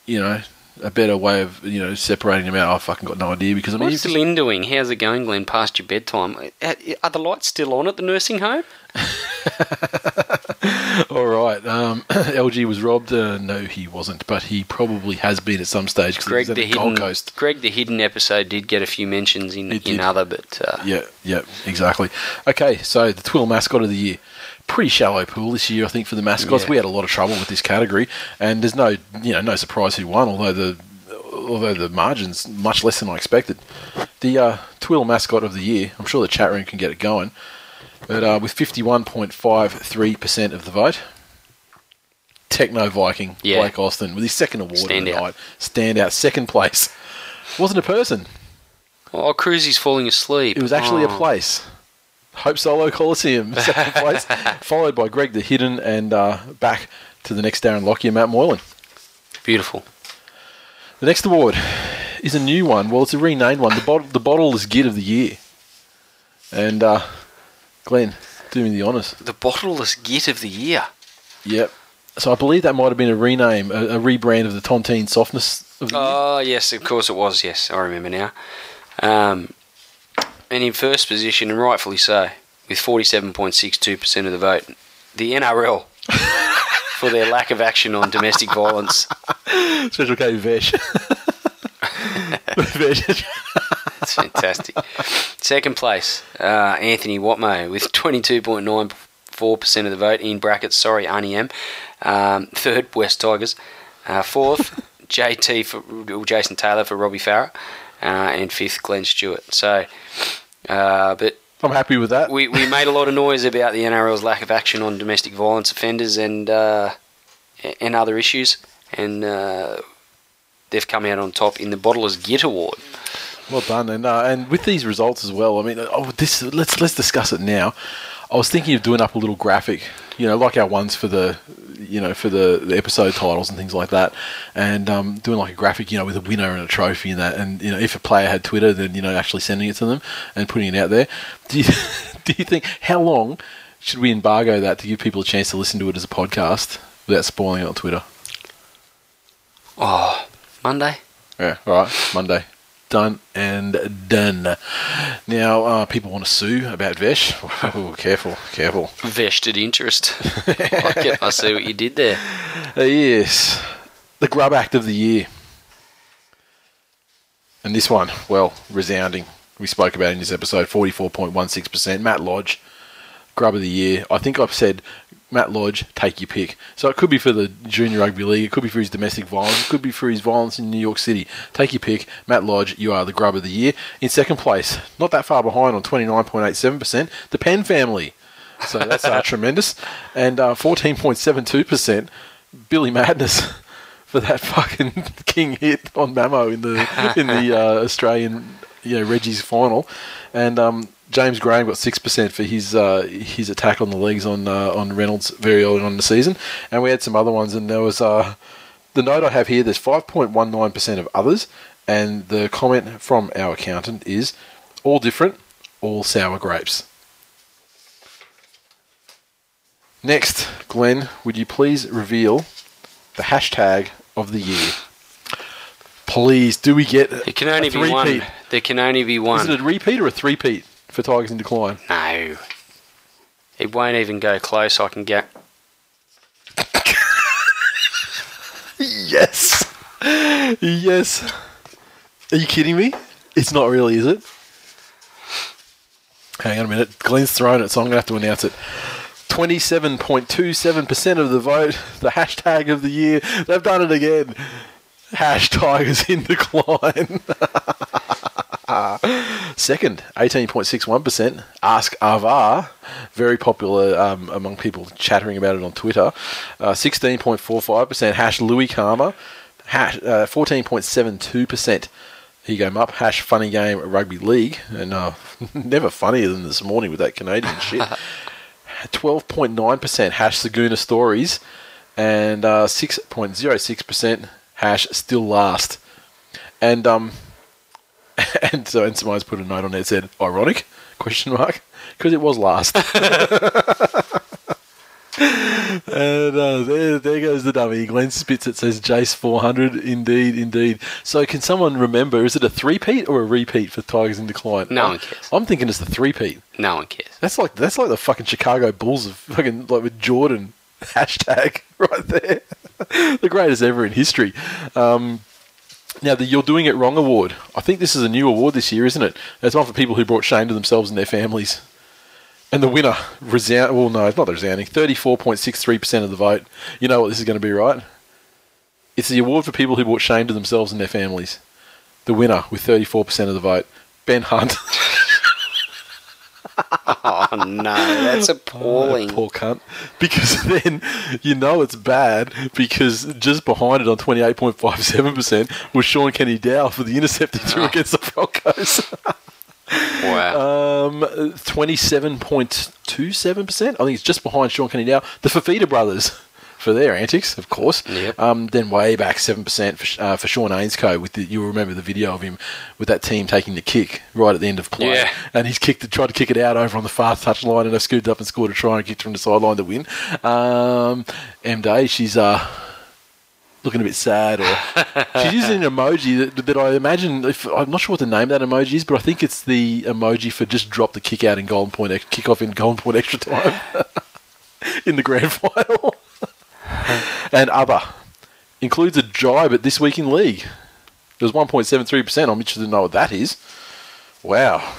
you know, a better way of you know separating them out, I fucking got no idea because I mean, What's Lynn doing? How's it going, Glenn, past your bedtime? Are the lights still on at the nursing home? all right. Um, LG was robbed. Uh, no, he wasn't, but he probably has been at some stage because Greg the the hidden Gold Coast. Greg the hidden episode did get a few mentions in, in other, but uh, Yeah, yeah, exactly. Okay, so the Twill mascot of the year. Pretty shallow pool this year, I think, for the mascots. Yeah. We had a lot of trouble with this category, and there's no, you know, no surprise who won. Although the, although the margins much less than I expected. The uh, Twill mascot of the year. I'm sure the chat room can get it going, but uh, with 51.53 percent of the vote, Techno Viking Yeah. Blake Austin with his second award of the Standout. night, standout, second place. Wasn't a person. oh, Cruisy's falling asleep. It was actually Oh. a place. Hope Solo Coliseum, second place, followed by Greg the Hidden, and uh, back to the next Darren Lockyer, Matt Moylan. Beautiful. The next award is a new one. Well, it's a renamed one. The, bot- the Bottle is Git of the Year. And, uh, Glenn, do me the honours. The bottleless git of the year. Yep. So I believe that might have been a rename, a, a rebrand of the Tontine Softness of the. Oh, yes, of course it was. Yes, I remember now. Um, and in first position, and rightfully so, with 47.62% of the vote, the NRL for their lack of action on domestic violence. Special K Vesh. Vesh. That's fantastic. Second place, uh, Anthony Watmough with 22.94% of the vote in brackets. Sorry, Arnie M. Um, third, West Tigers. Uh, fourth, JT for Jason Taylor for Robbie Farah. Uh, and fifth, Glenn Stewart. So, uh, but I'm happy with that. we, we made a lot of noise about the NRL's lack of action on domestic violence offenders and uh, and other issues, and uh, they've come out on top in the Bottlers Git Award. Well done, and uh, and with these results as well. I mean, oh, this let's let's discuss it now. I was thinking of doing up a little graphic, you know, like our ones for the, you know, for the, the episode titles and things like that, and um, doing like a graphic, you know, with a winner and a trophy and that, and you know, if a player had Twitter, then you know, actually sending it to them and putting it out there. Do you do you think how long should we embargo that to give people a chance to listen to it as a podcast without spoiling it on Twitter? Oh, Monday. Yeah, all right, Monday. Done and done. Now, uh, people want to sue about Vesh. Oh, careful, careful. Vested interest. I, get, I see what you did there. Uh, yes, the Grub Act of the Year. And this one, well, resounding. We spoke about in this episode 44.16%. Matt Lodge, Grub of the Year. I think I've said Matt Lodge, take your pick. So it could be for the Junior Rugby League, it could be for his domestic violence, it could be for his violence in New York City. Take your pick. Matt Lodge, you are the Grub of the Year. In second place, not that far behind on 29.87%, the Penn family. So that's uh, tremendous. And uh, 14.72%, Billy Madness for that fucking king hit on Mamo in the in the uh, Australian you know Reggie's final, and um, James Graham got six percent for his uh, his attack on the legs on uh, on Reynolds very early on in the season, and we had some other ones, and there was uh, the note I have here. There's five point one nine percent of others, and the comment from our accountant is all different, all sour grapes. Next, Glenn, would you please reveal the hashtag of the year. Please, do we get There can only a be one. There can only be one. Is it a repeat or a three-peat for Tigers in Decline? No. It won't even go close, I can get. Yes. yes. Are you kidding me? It's not really, is it? Hang on a minute. Glenn's thrown it, so I'm going to have to announce it. 27.27% of the vote, the hashtag of the year. They've done it again. Hash Tigers in decline. Second, 18.61%. Ask Avar, very popular um, among people chattering about it on Twitter. Uh, 16.45%. Hash Louis Karma. Hash, uh, 14.72%. Here you go, Mup. Hash Funny Game Rugby League. And uh, never funnier than this morning with that Canadian shit. 12.9% hash Saguna Stories. And uh, 6.06% hash Still Last. And um, and so and someone's put a note on there that said ironic? question mark. Because it was last. And uh, there, there goes the dummy. Glenn spits it says jace 400 indeed indeed. So can someone remember is it a three-peat or a repeat for tigers in decline? No I- one cares. i'm thinking it's the three-peat. No one cares. that's like that's like the fucking chicago bulls of fucking like with jordan hashtag right there. The greatest ever in history. Um, now, the You're Doing It Wrong award. I think this is a new award this year, isn't it? It's one for people who brought shame to themselves and their families. And the winner, resound, well, no, it's not resounding, 34.63% of the vote. You know what this is going to be, right? It's the award for people who brought shame to themselves and their families. The winner, with 34% of the vote, Ben Hunt. Oh no, that's appalling. Poor cunt. Because then you know it's bad because just behind it on 28.57% was Shaun Kenny-Dowall for the intercept he threw against the Broncos. wow. Um, 27.27%. I think it's just behind Shaun Kenny-Dowall. The Fifita brothers for their antics, of course. Yep. Um, then way back 7% for, uh, for Shaun Ainscough. With the, you'll remember the video of him with that team taking the kick right at the end of play. Yeah. And he's kicked it, tried to kick it out over on the far touch line and I scooted up and scored a try and kicked from the sideline to win. Um, M Day, she's uh, looking a bit sad, or she's using an emoji that, that I imagine. If I'm not sure what the name of that emoji is, but I think it's the emoji for just drop the kick out in golden point, kick off in golden point extra time in the grand final, and other includes a jibe at this week in league. Was 1.73 percent. I'm interested to know what that is. Wow.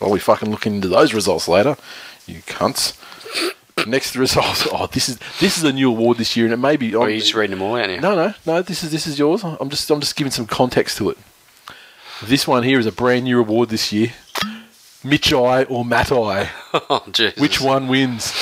Well, we fucking look into those results later, you cunts. Next result. Oh, this is this is a new award this year, and it may be. Oh, or are you just reading them all out now? No, no, no. This is this is yours. I'm just I'm just giving some context to it. This one here is a brand new award this year. Mitchai or Matai. Oh, Jesus. Which one wins?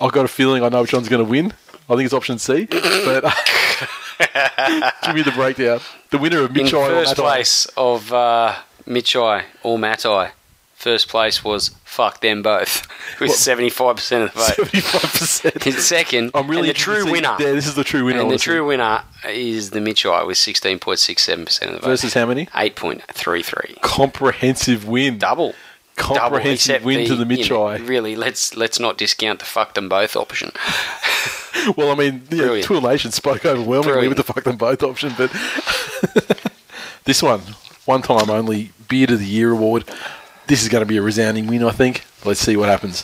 I've got a feeling I know which one's going to win. I think it's option C. But give me the breakdown. The winner of In Mitchai or first place of uh, Mitchai or Matai, first place was fuck them both with seventy five percent of the vote. Seventy-five percent. In second, I'm really the true winner. Yeah, this is the true winner. and the true winner is the Mitchai with sixteen point six seven percent of the vote. versus how many? eight point three three. Comprehensive win. Double. Double, Comprehensive except win to the you know, Mitchai. really, let's let's not discount the fuck them both option. Well, I mean, yeah. Tool Nation spoke overwhelmingly Brilliant. with the fuck them both option, but this one, one time only, Beard of the Year award. This is going to be a resounding win, I think. Let's see what happens.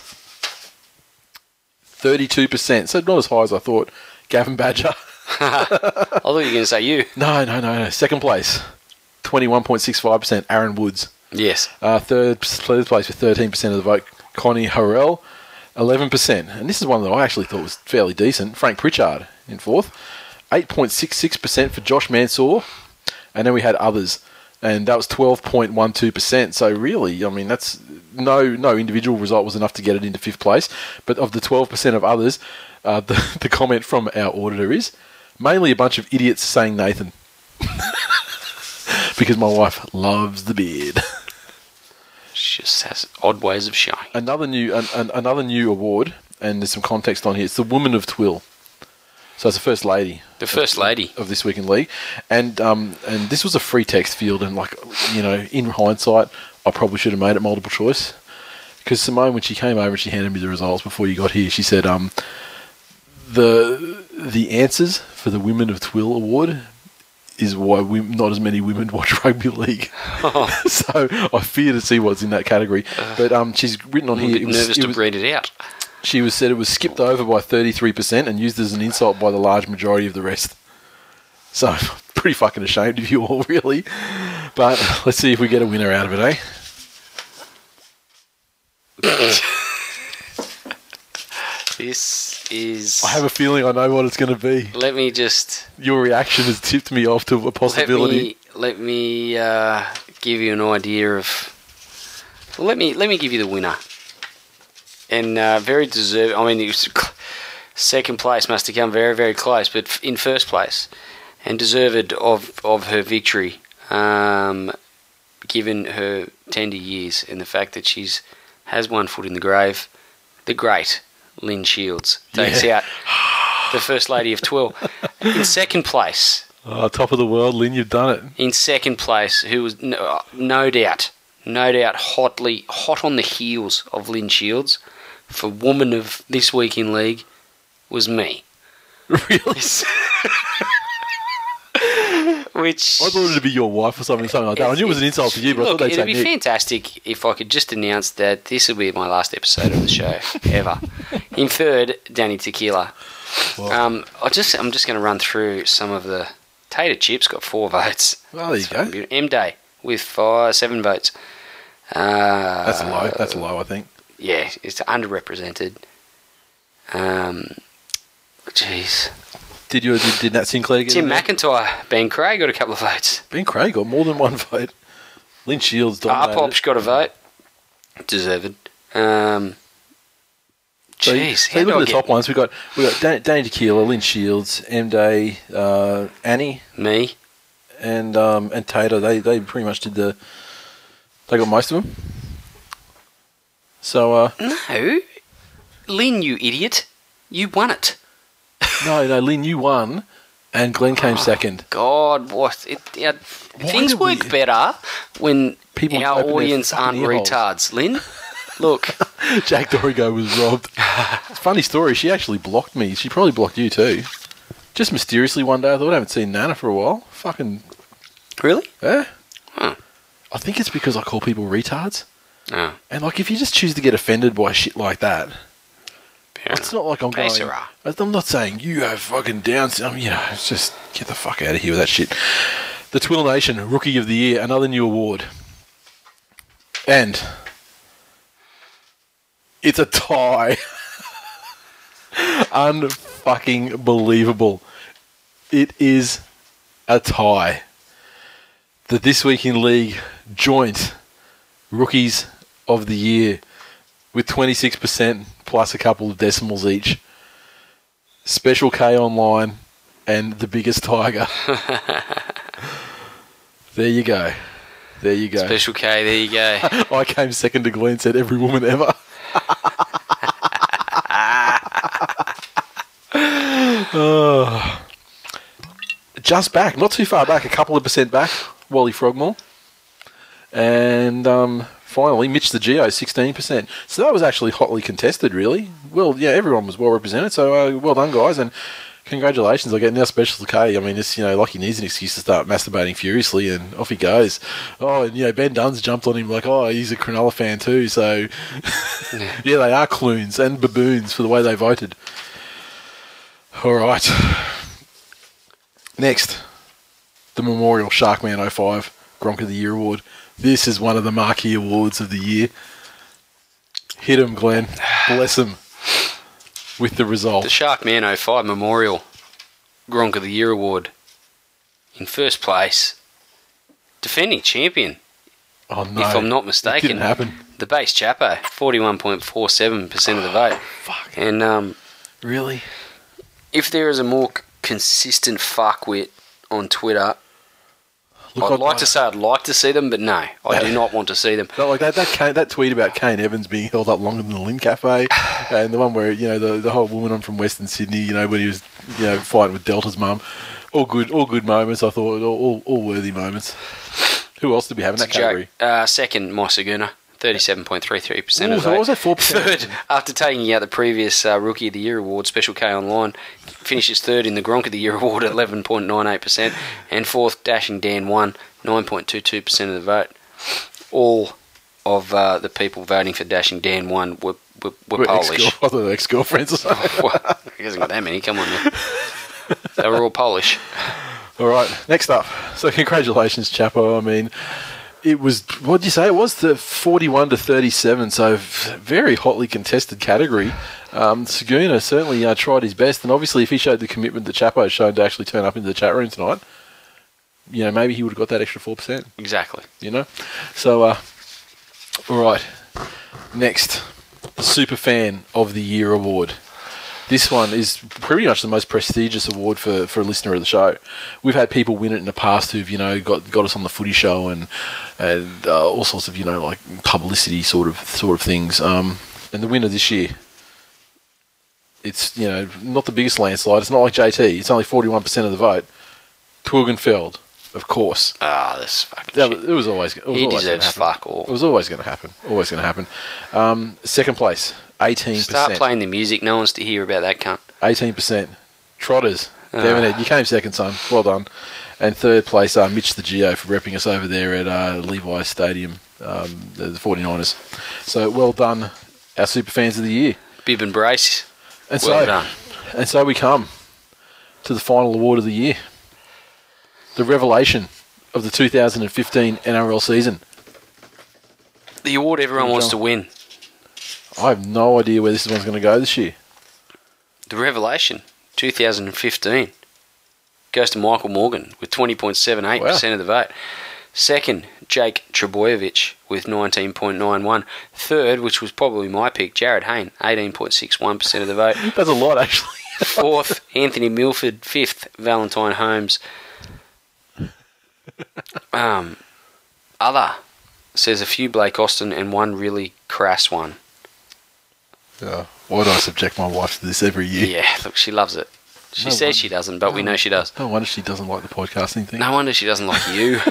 32%, so not as high as I thought. Gavin Badger. I thought you were going to say you. No, no, no, no. Second place, 21.65%. Aaron Woods. Yes. Uh, third, third place with 13% of the vote, Connie Hurrell, 11%. And this is one that I actually thought was fairly decent. Frank Pritchard in fourth, 8.66% for Josh Mansour. And then we had others, and that was 12.12%. So really, I mean, that's no no individual result was enough to get it into fifth place. But of the 12% of others, uh, the, the comment from our auditor is mainly a bunch of idiots saying Nathan. because my wife loves the beard. She just has odd ways of showing. another new an, an, another new award, and there's some context on here. It's the Woman of Twill. So it's the first lady The first lady. of this week in league, and um, and this was a free text field, and like you know, in hindsight, I probably should have made it multiple choice. Because Simone, when she came over and she handed me the results before you got here, she said, um, the the answers for the Women of Twill Award is why we, not as many women watch rugby league. so I fear to see what's in that category. But um, she's written on I'm here. was- nervous to was- read it out. she was said it was skipped over by 33% and used as an insult by the large majority of the rest. So, pretty fucking ashamed of you all, really. But let's see if we get a winner out of it, eh? This is. I have a feeling I know what it's going to be. let me just. Your reaction has tipped me off to a Let possibility. me let me uh, give you an idea of. Well, let me let me give you the winner. And uh, very deserved. I mean, it was cl- second place must have come very very close, but f- in first place, and deserved of of her victory. Um, given her tender years and the fact that she's has one foot in the grave, the great Lynn Shields takes Yeah. out the first lady of Twill. in second place, Oh, top of the world, Lynn, you've done it. in second place, who was no, uh, no doubt, no doubt, hotly hot on the heels of Lynn Shields for woman of this week in league, was me. Really? Which I thought it'd be your wife or something, something like that. I knew it was an insult to you, but I thought it'd be Nick. fantastic if I could just announce that this will be my last episode of the show ever. In third, Danny Tequila. Um, I just I'm just going to run through some of the Tater Chips got four votes. Well, there you go. M Day with five seven votes. Uh, That's low. That's low, I think. yeah, it's underrepresented. Um, jeez, Did you did, did Nat Sinclair get Tim? McIntyre, Ben Craig got a couple of votes. Ben Craig got more than one vote. Lynn Shields dominated. Arpop's got a vote, deserved. Um, So, jeez, so look at the top ones. We got we got Dan- Danny Tequila, Lynn Shields, M Day, uh, Annie, me? and um, and Tater. They they pretty much did the. They got most of them. So uh, No, Lynn, you idiot, you won it. no, no, Lynn, you won, and Glenn came second. God, what? It, yeah, things do we- work better when People our audience aren't retards. Lynn, look, Jack Dorigo was robbed. Funny story. She actually blocked me. She probably blocked you too. Just mysteriously one day, I thought I haven't seen Nana for a while. Fucking really? eh. Huh. I think it's because I call people retards. Oh, And like, if you just choose to get offended by shit like that, fair it's enough. not like I'm going. I'm not saying you have fucking down. I mean, you know, it's just get the fuck out of here with that shit. The Twill Nation Rookie of the Year, another new award, and it's a tie. Unfucking believable. It is a tie. The This Week in League joint Rookies of the Year with 26% plus a couple of decimals each. Special K Online and the biggest tiger. there you go. There you go. Special K, there you go. I came second to Glenn, said every woman ever. Oh. Just back, not too far back, a couple of percent back, Wally Frogmore. And um, finally, Mitch the Geo, 16%. So that was actually hotly contested, really. Well, yeah, everyone was well represented, so uh, well done, guys. And congratulations on getting our special to K. I mean, it's, you know, like he needs an excuse to start masturbating furiously, and off he goes. Oh, and, you know, Ben Dunn's jumped on him like, oh, he's a Cronulla fan too, so yeah, they are clunes and baboons for the way they voted. All right. Next, the Memorial Sharkman 05 Gronk of the Year Award. This is one of the marquee awards of the year. Hit him, Glenn. Bless him with the result. The Sharkman 05 Memorial Gronk of the Year Award. In first place, defending champion, oh no! if I'm not It mistaken. didn't happen. the base Chapo, 41.47% of the vote. Fuck. And um, Really? if there is a more consistent fuckwit on Twitter, Look, I'd like to say I'd like to see them, but no, I do not want to see them. But like that, that, Kane, that tweet about Kane Evans being held up longer than the Lindt Cafe, and the one where you know the, the whole woman on from Western Sydney, you know when he was you know fighting with Delta's mum, all good, all good moments. I thought all, all, all worthy moments. Who else did we have in that It's category? Uh, second, my Saguna, 37.33% Ooh, of so what was that, vote. 4%? Third, after taking out the previous uh, Rookie of the Year award, Special K Online, finishes third in the Gronk of the Year award at 11.98%, and fourth, Dashing Dan won 9.22% of the vote. All of uh, the people voting for Dashing Dan won were, were, were Were Polish. I thought they ex-girlfriends or something. Well, he hasn't got that many. Come on. They were all Polish. All right, next up. So congratulations, Chapo. I mean, it was what did you say? It was the forty-one to thirty-seven. So very hotly contested category. Um, Saguna certainly uh, tried his best, and obviously, if he showed the commitment that Chapo showed to actually turn up into the chat room tonight, you know, maybe he would have got that extra four percent. Exactly. You know, so uh, all right. Next, Super Fan of the Year award. This one is pretty much the most prestigious award for, for a listener of the show. We've had people win it in the past who've you know got got us on the footy show and and uh, all sorts of you know like publicity sort of sort of things. Um, and the winner this year, it's you know not the biggest landslide. It's not like JT. It's only forty one percent of the vote. Twilgenfeld, of course. Ah, this fucking That shit. it was always. It was He always deserves happen. fuck all. It was always going to happen. Always going to happen. Um, second place, eighteen Start playing the music. No one's to hear about that cunt. Eighteen percent. Trotters. Ah. Devon Ed, you came second, son. Well done. And third place, uh, Mitch the Geo for repping us over there at uh, Levi Stadium, um, the, the 49ers. So well done, our super fans of the year. Bib and brace. And Well so, done. and so we come to the final award of the year, the revelation of the 2015 NRL season. The award everyone wants to win. I have no idea where this one's going to go this year. The Revelation 2015 goes to Michael Morgan with 20.78% of the vote. Second, Jake Trbojevic with 19.91. Third, which was probably my pick, Jarryd Hayne, 18.61% of the vote. That's a lot, actually. Fourth, Anthony Milford. Fifth, Valentine Holmes. Um, other says a few Blake Austin and one really crass one. Yeah. Why do I subject my wife to this every year? Yeah, look, she loves it. She No says wonder. she doesn't, but we know she does. No wonder she doesn't like the podcasting thing. No wonder she doesn't like you.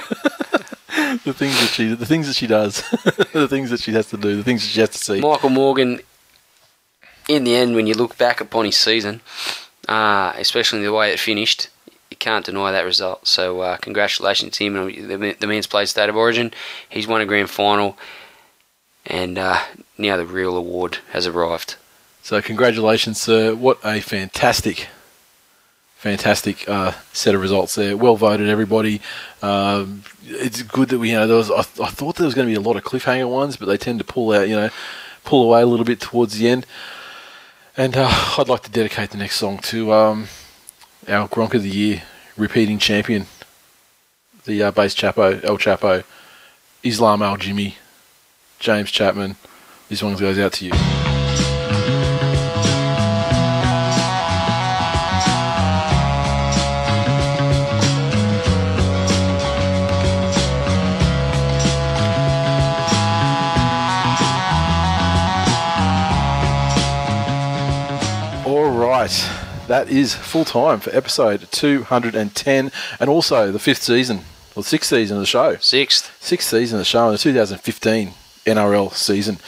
The things that she, the things that she does, the things that she has to do, the things that she has to see. Michael Morgan, in the end, when you look back upon his season, uh, especially the way it finished, you can't deny that result. So, uh, congratulations to him. The, the man's played State of Origin. He's won a grand final. And uh, now the real award has arrived. So congratulations, sir. What a fantastic, fantastic uh, set of results there. Well voted, everybody. Um, it's good that we, you know, there was. I, I thought there was going to be a lot of cliffhanger ones, but they tend to pull out, you know, pull away a little bit towards the end. And uh, I'd like to dedicate the next song to um, our Gronk of the Year, repeating champion, the uh, bass Chapo, El Chapo, Islam Al Jimmy, James Chapman. This one goes out to you. All right. That is full time for episode 210 and also the fifth season, or sixth season of the show. Sixth. Sixth season of the show in 2015 NRL season.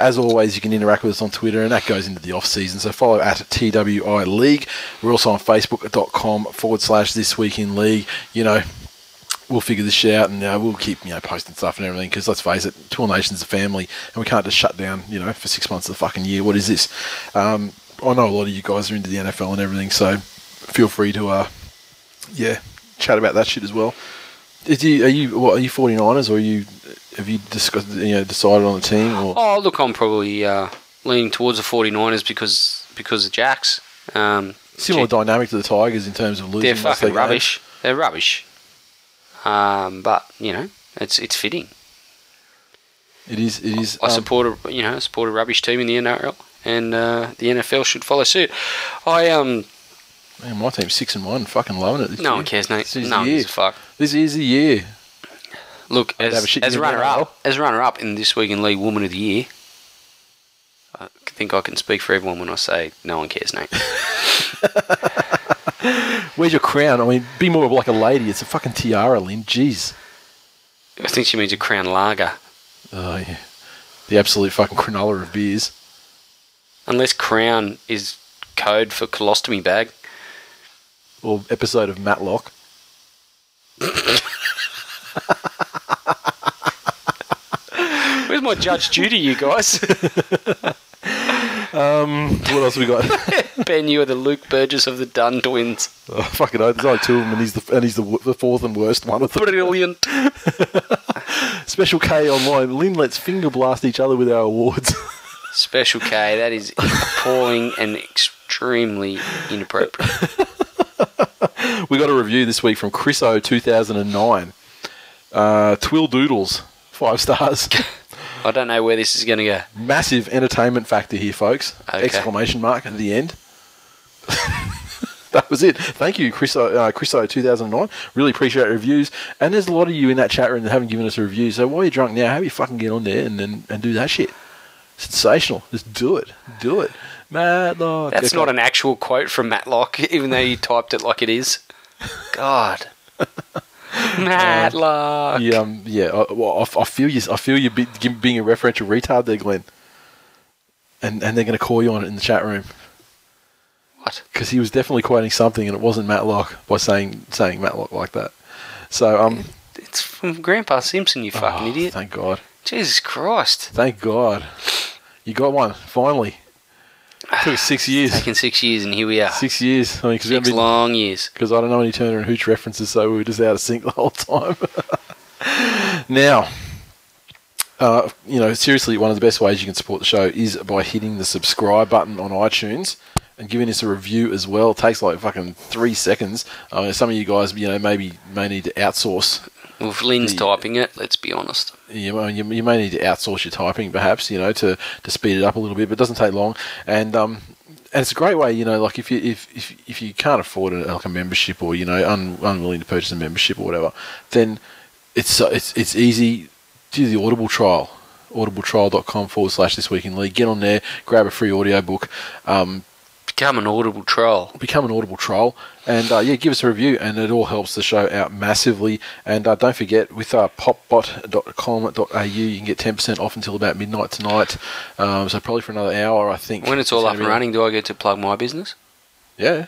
As always, you can interact with us on Twitter, and that goes into the off season. So follow at TWI League. We're also on Facebook.com forward slash This Week in League. You know, we'll figure this shit out and uh, we'll keep you know posting stuff and everything because let's face it, Tool Nation's a family and we can't just shut down you know for six months of the fucking year. What is this? Um, I know a lot of you guys are into the NFL and everything, so feel free to uh, yeah chat about that shit as well. You, are you what are you 49ers or are you have you discussed you know decided on a team or Oh, look, I'm probably uh, leaning towards the 49ers because because of Jacks. Um, similar dynamic to the Tigers in terms of losing? They're fucking games? rubbish. They're rubbish. Um, but you know, it's it's fitting. It is. It is. I um, support a you know support a rubbish team in the NRL, and uh, the NFL should follow suit. I um Man, my team's six and one, fucking loving it. This no year. one cares, mate. This is No one year. gives a fuck. This is the year. Look, as, as runner up, as runner up in this week in League Woman of the Year, I think I can speak for everyone when I say no one cares, mate. Where's your crown? I mean, be more like a lady. It's a fucking tiara, Lynn. Jeez. I think she means a Crown Lager. Oh yeah. the absolute fucking granola of beers. Unless Crown is code for colostomy bag. Or episode of Matlock. Where's my Judge Judy, you guys? What else we got? ben, you are the Luke Burgess of the Dunn twins. oh, fucking oath. There's only two of them, and he's the and he's the, the fourth and worst one of them. Brilliant. Special K online. Lynn lets finger blast each other with our awards. Special K, that is appalling and extremely inappropriate. we got a review this week from Chriso 2009. Uh, Twill Doodles, five stars. I don't know where this is going to go. Massive entertainment factor here, folks. Okay. Exclamation mark at the end. that was it. Thank you, Chriso, uh, Chriso 2009. Really appreciate your reviews. And there's a lot of you in that chat room that haven't given us a review. So while you're drunk now, how you fucking get on there and, and, and do that shit? Sensational. Just do it. Do it. Matlock. That's Okay. not an actual quote from Matlock, even though you typed it like it is. God. Matlock. Yeah, um, yeah. I, well, I, I feel you. I feel you be, being a referential retard there, Glenn. And and they're going to call you on it in the chat room What? because he was definitely quoting something, and it wasn't Matlock by saying saying Matlock like that. So um, It's from Grandpa Simpson, you fucking oh, idiot. Thank God. Jesus Christ. Thank God. You got one finally. Took us six years. Taken six years and here we are. Six years. I mean, because Six long years. because I don't know any Turner and Hooch references, so we were just out of sync the whole time. now, uh, you know, seriously, one of the best ways you can support the show is by hitting the subscribe button on iTunes and giving us a review as well. It takes like fucking three seconds. I mean, some of you guys, you know, maybe may need to outsource. Well, if Lynn's The- typing it, let's be honest. You, you, you may need to outsource your typing, perhaps, you know, to, to speed it up a little bit, but it doesn't take long. And um, and it's a great way, you know, like if you if, if, if you can't afford a, like a membership or you know un, unwilling to purchase a membership or whatever, then it's so- it's it's easy. Do the Audible trial, audibletrial.com forward slash this week in league. Get on there, grab a free audio book, um, Become an audible troll. become an Audible trial, and uh, yeah, give us a review, and it all helps the show out massively. And uh, don't forget, with uh, popbot.com.au, you can get ten percent off until about midnight tonight. Um, so probably for another hour, I think. When it's all gonna up and running, do I get to plug my business? Yeah.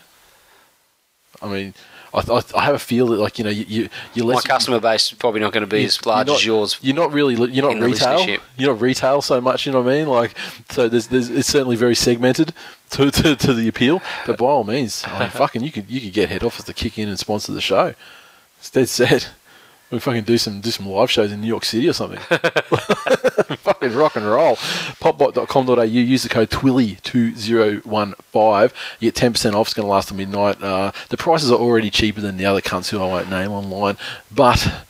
I mean, I, I, I have a feel that like you know you you you're My customer base is probably not going to be as large not- as yours. You're not really you're not retail. You're not retail so much. You know what I mean? Like so, there's, there's it's certainly very segmented to, to, to the appeal. But by all means, I mean, fucking you could you could get head office to kick in and sponsor the show. It's dead set. We fucking do some do some live shows in New York City or something. fucking rock and roll. Popbot.com.au. Use the code Twilly2015. You get 10% off. It's going to last till midnight. Uh, the prices are already cheaper than the other cunts who I won't name online, but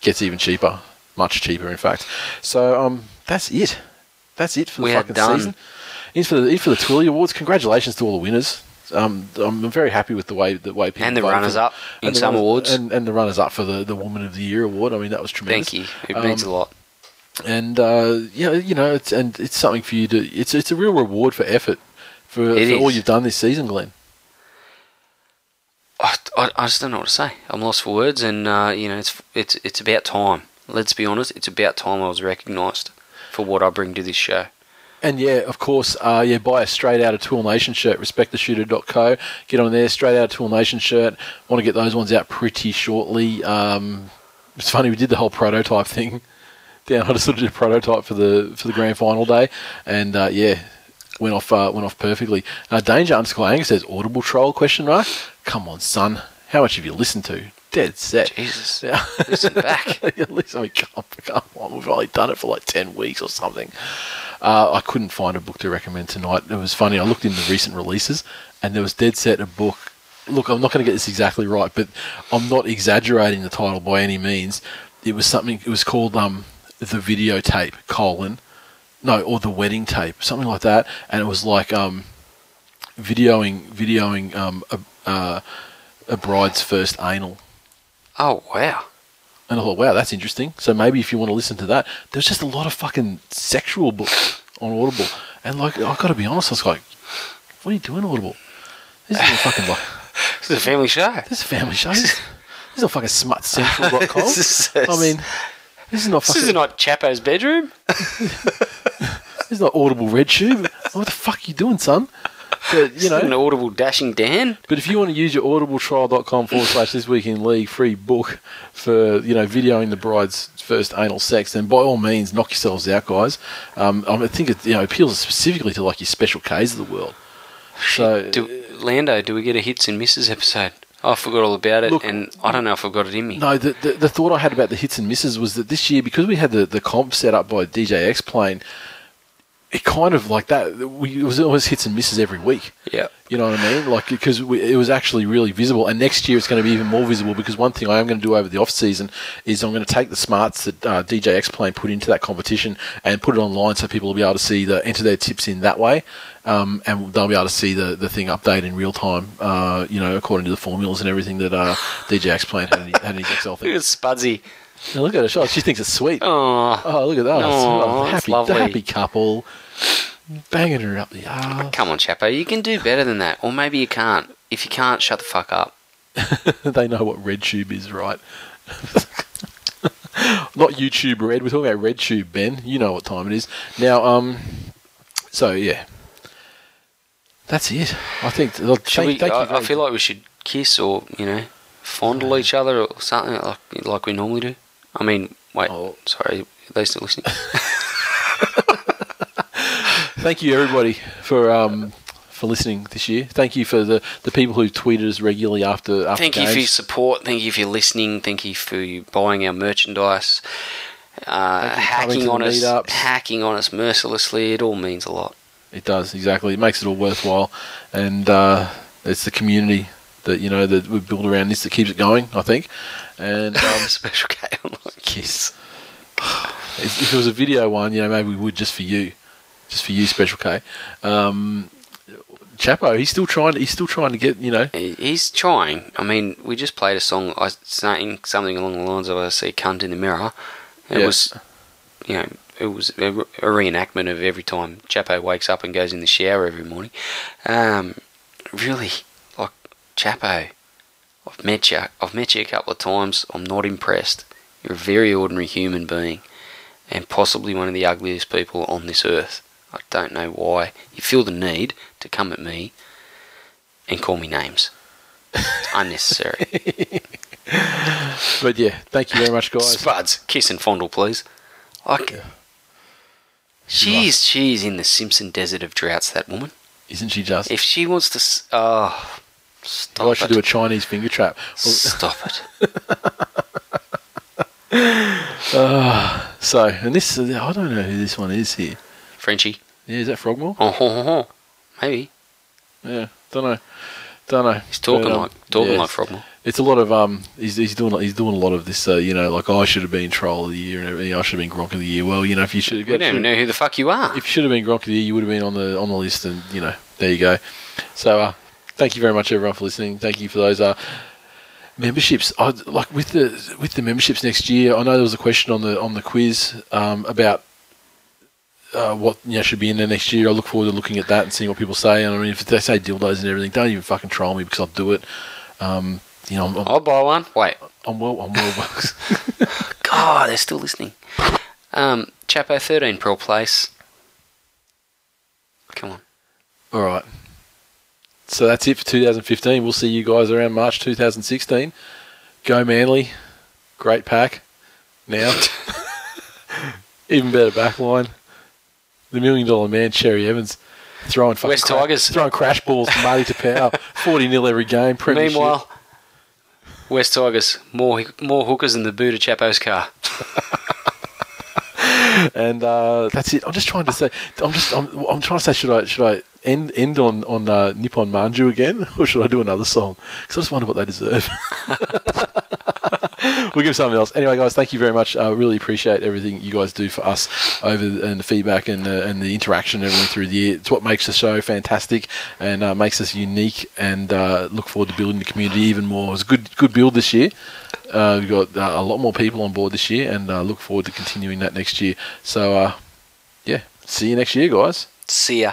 gets even cheaper. Much cheaper, in fact. So um, that's it. That's it for the We fucking season. In for the in for the Twilly Awards. Congratulations to all the winners. Um, I'm very happy with the way the way people And the voted for- runners-up in and some runners- awards. and, and the runners up for the, the Woman of the Year award. I mean, that was tremendous. Thank you. It Um, means a lot. and uh, yeah, you know, it's and it's something for you to. It's it's a real reward for effort for, for all you've done this season, Glenn. I, I, I just don't know what to say. I'm lost for words, and uh, you know, it's it's it's about time. Let's be honest. It's about time I was recognised for what I bring to this show. And yeah, of course, uh, yeah, buy a straight out of Tool Nation shirt, respecttheshooter.co. Get on there, straight out of Tool Nation shirt. Want to get those ones out pretty shortly. Um, it's funny, we did the whole prototype thing. Down, I just sort of did a prototype for the for the grand final day, and uh, yeah, went off uh, went off perfectly. Uh, Danger underscore Angus says audible troll question mark. Come on, son, how much have you listened to? Dead set. Jesus, Yeah. listen back. At least, I mean, come, come on, we've only done it for like 10 weeks or something. Uh, I couldn't find a book to recommend tonight. It was funny, I looked in the recent releases and there was dead set a book. Look, I'm not going to get this exactly right, but I'm not exaggerating the title by any means. It was something, it was called um, The Videotape, colon, no, or The Wedding Tape, something like that. And it was like um, videoing, videoing um, a, uh, a bride's first anal. Oh wow. And I thought, wow, that's interesting. So maybe if you want to listen to that, there's just a lot of fucking sexual books on Audible. And like, I've got to be honest, I was like, what are you doing, Audible? This is a fucking like, This is a family show. this is a family show. This, this is a fucking smutcentral.com. This is- I mean, This is not fucking. This is not Chapo's bedroom. this is not audible red tube. what the fuck are you doing, son? But you know, an audible dashing Dan. But if you want to use your audibletrial.com forward slash this week in league free book for, you know, videoing the bride's first anal sex, then by all means knock yourselves out, guys. Um, I think it you know appeals specifically to like your special K's of the world. So Do, Lando, do we get a hits and misses episode? I forgot all about it, Look- and I don't know if I've got it in me. No, the, the the thought I had about the hits and misses was that this year because we had the, the comp set up by DJ X Plane, it kind of like that. We, it was always hits and misses every week. Yeah. You know what I mean? Like because it was actually really visible, and next year it's going to be even more visible because one thing I am going to do over the off season is I'm going to take the smarts that uh, DJ X Plane put into that competition and put it online so people will be able to see the enter their tips in that way, um, and they'll be able to see the, the thing update in real time. Uh, you know, according to the formulas and everything that uh, DJ X Plane had in, had in his Excel thing. at Spudsy. Now look at her shot. She thinks it's sweet. Oh, Oh, look at that! Aw, that's happy, lovely. happy couple, banging her up the arse. come on, Chapo. You can do better than that. Or maybe you can't. If you can't, shut the fuck up. they know what RedTube is, right? Not YouTube Red. We're talking about RedTube, Ben. You know what time it is now. Um, so yeah, that's it. I think. Look, thank, we, thank you I, I feel like we should kiss or, you know, fondle each other or something like, like we normally do. I mean, wait, Oh. sorry, are they still listening? thank you everybody for um for listening this year. Thank you for the, the people who tweeted us regularly after after Thank you for your support. Thank you for your listening. Thank you for you buying our merchandise. Uh, Thank you for coming hacking on us, meetups. hacking on us mercilessly. It all means a lot. It does exactly. It makes it all worthwhile, and uh, it's the community that you know that we build around this that keeps it going. I think, and um, Special K online. kiss. if if it was a video one, you know, maybe we would just for you, just for you, Special K. Um, Chapo, he's still trying. He's still trying to get. You know, He's trying. I mean, we just played a song I saying something along the lines of "I see cunt in the mirror." It Yeah. was, you know, it was a, reenactment of every time Chapo wakes up and goes in the shower every morning. Um, really, like Chapo, I've met you. I've met you a couple of times. I'm not impressed. You're a very ordinary human being, and possibly one of the ugliest people on this earth. I don't know why you feel the need to come at me and call me names. It's unnecessary. but yeah, thank you very much, guys. Spuds, kiss and fondle, please. Like, she's she's in the Simpson Desert of droughts. That woman. Isn't she just? If she wants to, oh, stop I should it. do a Chinese finger trap. Well, Stop it. Ah, so, and this, I don't know who this one is here. Frenchie. Yeah, is that Frogmore? Oh, ho, ho, ho. maybe Yeah, don't know, don't know. he's talking But, um, like talking yeah, like Frogmore. It's a lot of um. He's, he's doing he's doing a lot of this. Uh, you know, like oh, I should have been troll of the year and everything. I should have been Gronk of the year. Well, you know, if you should, have, We don't even know who the fuck you are. if you should have been Gronk of the year, you would have been on the on the list. And you know, there you go. So, uh, thank you very much, everyone, for listening. Thank you for those uh memberships. I like with the with the memberships next year. I know there was a question on the on the quiz um, about. Uh, what you know should be in there next year. I look forward to looking at that and seeing what people say. And I mean, if they say dildos and everything, don't even fucking troll me because I'll do it. Um, you know, I'm, I'm, I'll buy one. Wait. I'm well. I'm well. God, they're still listening. Um, Chapo, 13 Pearl Place. Come on. All right. So that's it for 2015. We'll see you guys around March 2016. Go Manly. Great pack. Now. Even better back line. The million dollar man, Cherry Evans. Throwing fucking West Tigers. Throwing crash balls from Marty Taupau. 40 nil every game. Meanwhile, West Tigers, more more hookers in the boot of Chapo's car. and uh, that's it. I'm just trying to say. I'm just. I'm, I'm trying to say. Should I? Should I end end on on uh, Nippon Manju again, or should I do another song? Because I just wonder what they deserve. We'll give something else. Anyway, guys, thank you very much. I really appreciate everything you guys do for us over the, and the feedback and uh, and the interaction and everything through the year. It's what makes the show fantastic and uh, makes us unique. And uh, look forward to building the community even more. It was a good good build this year. Uh, we've got uh, a lot more people on board this year, and uh, look forward to continuing that next year. So, uh, yeah, see you next year, guys. See ya.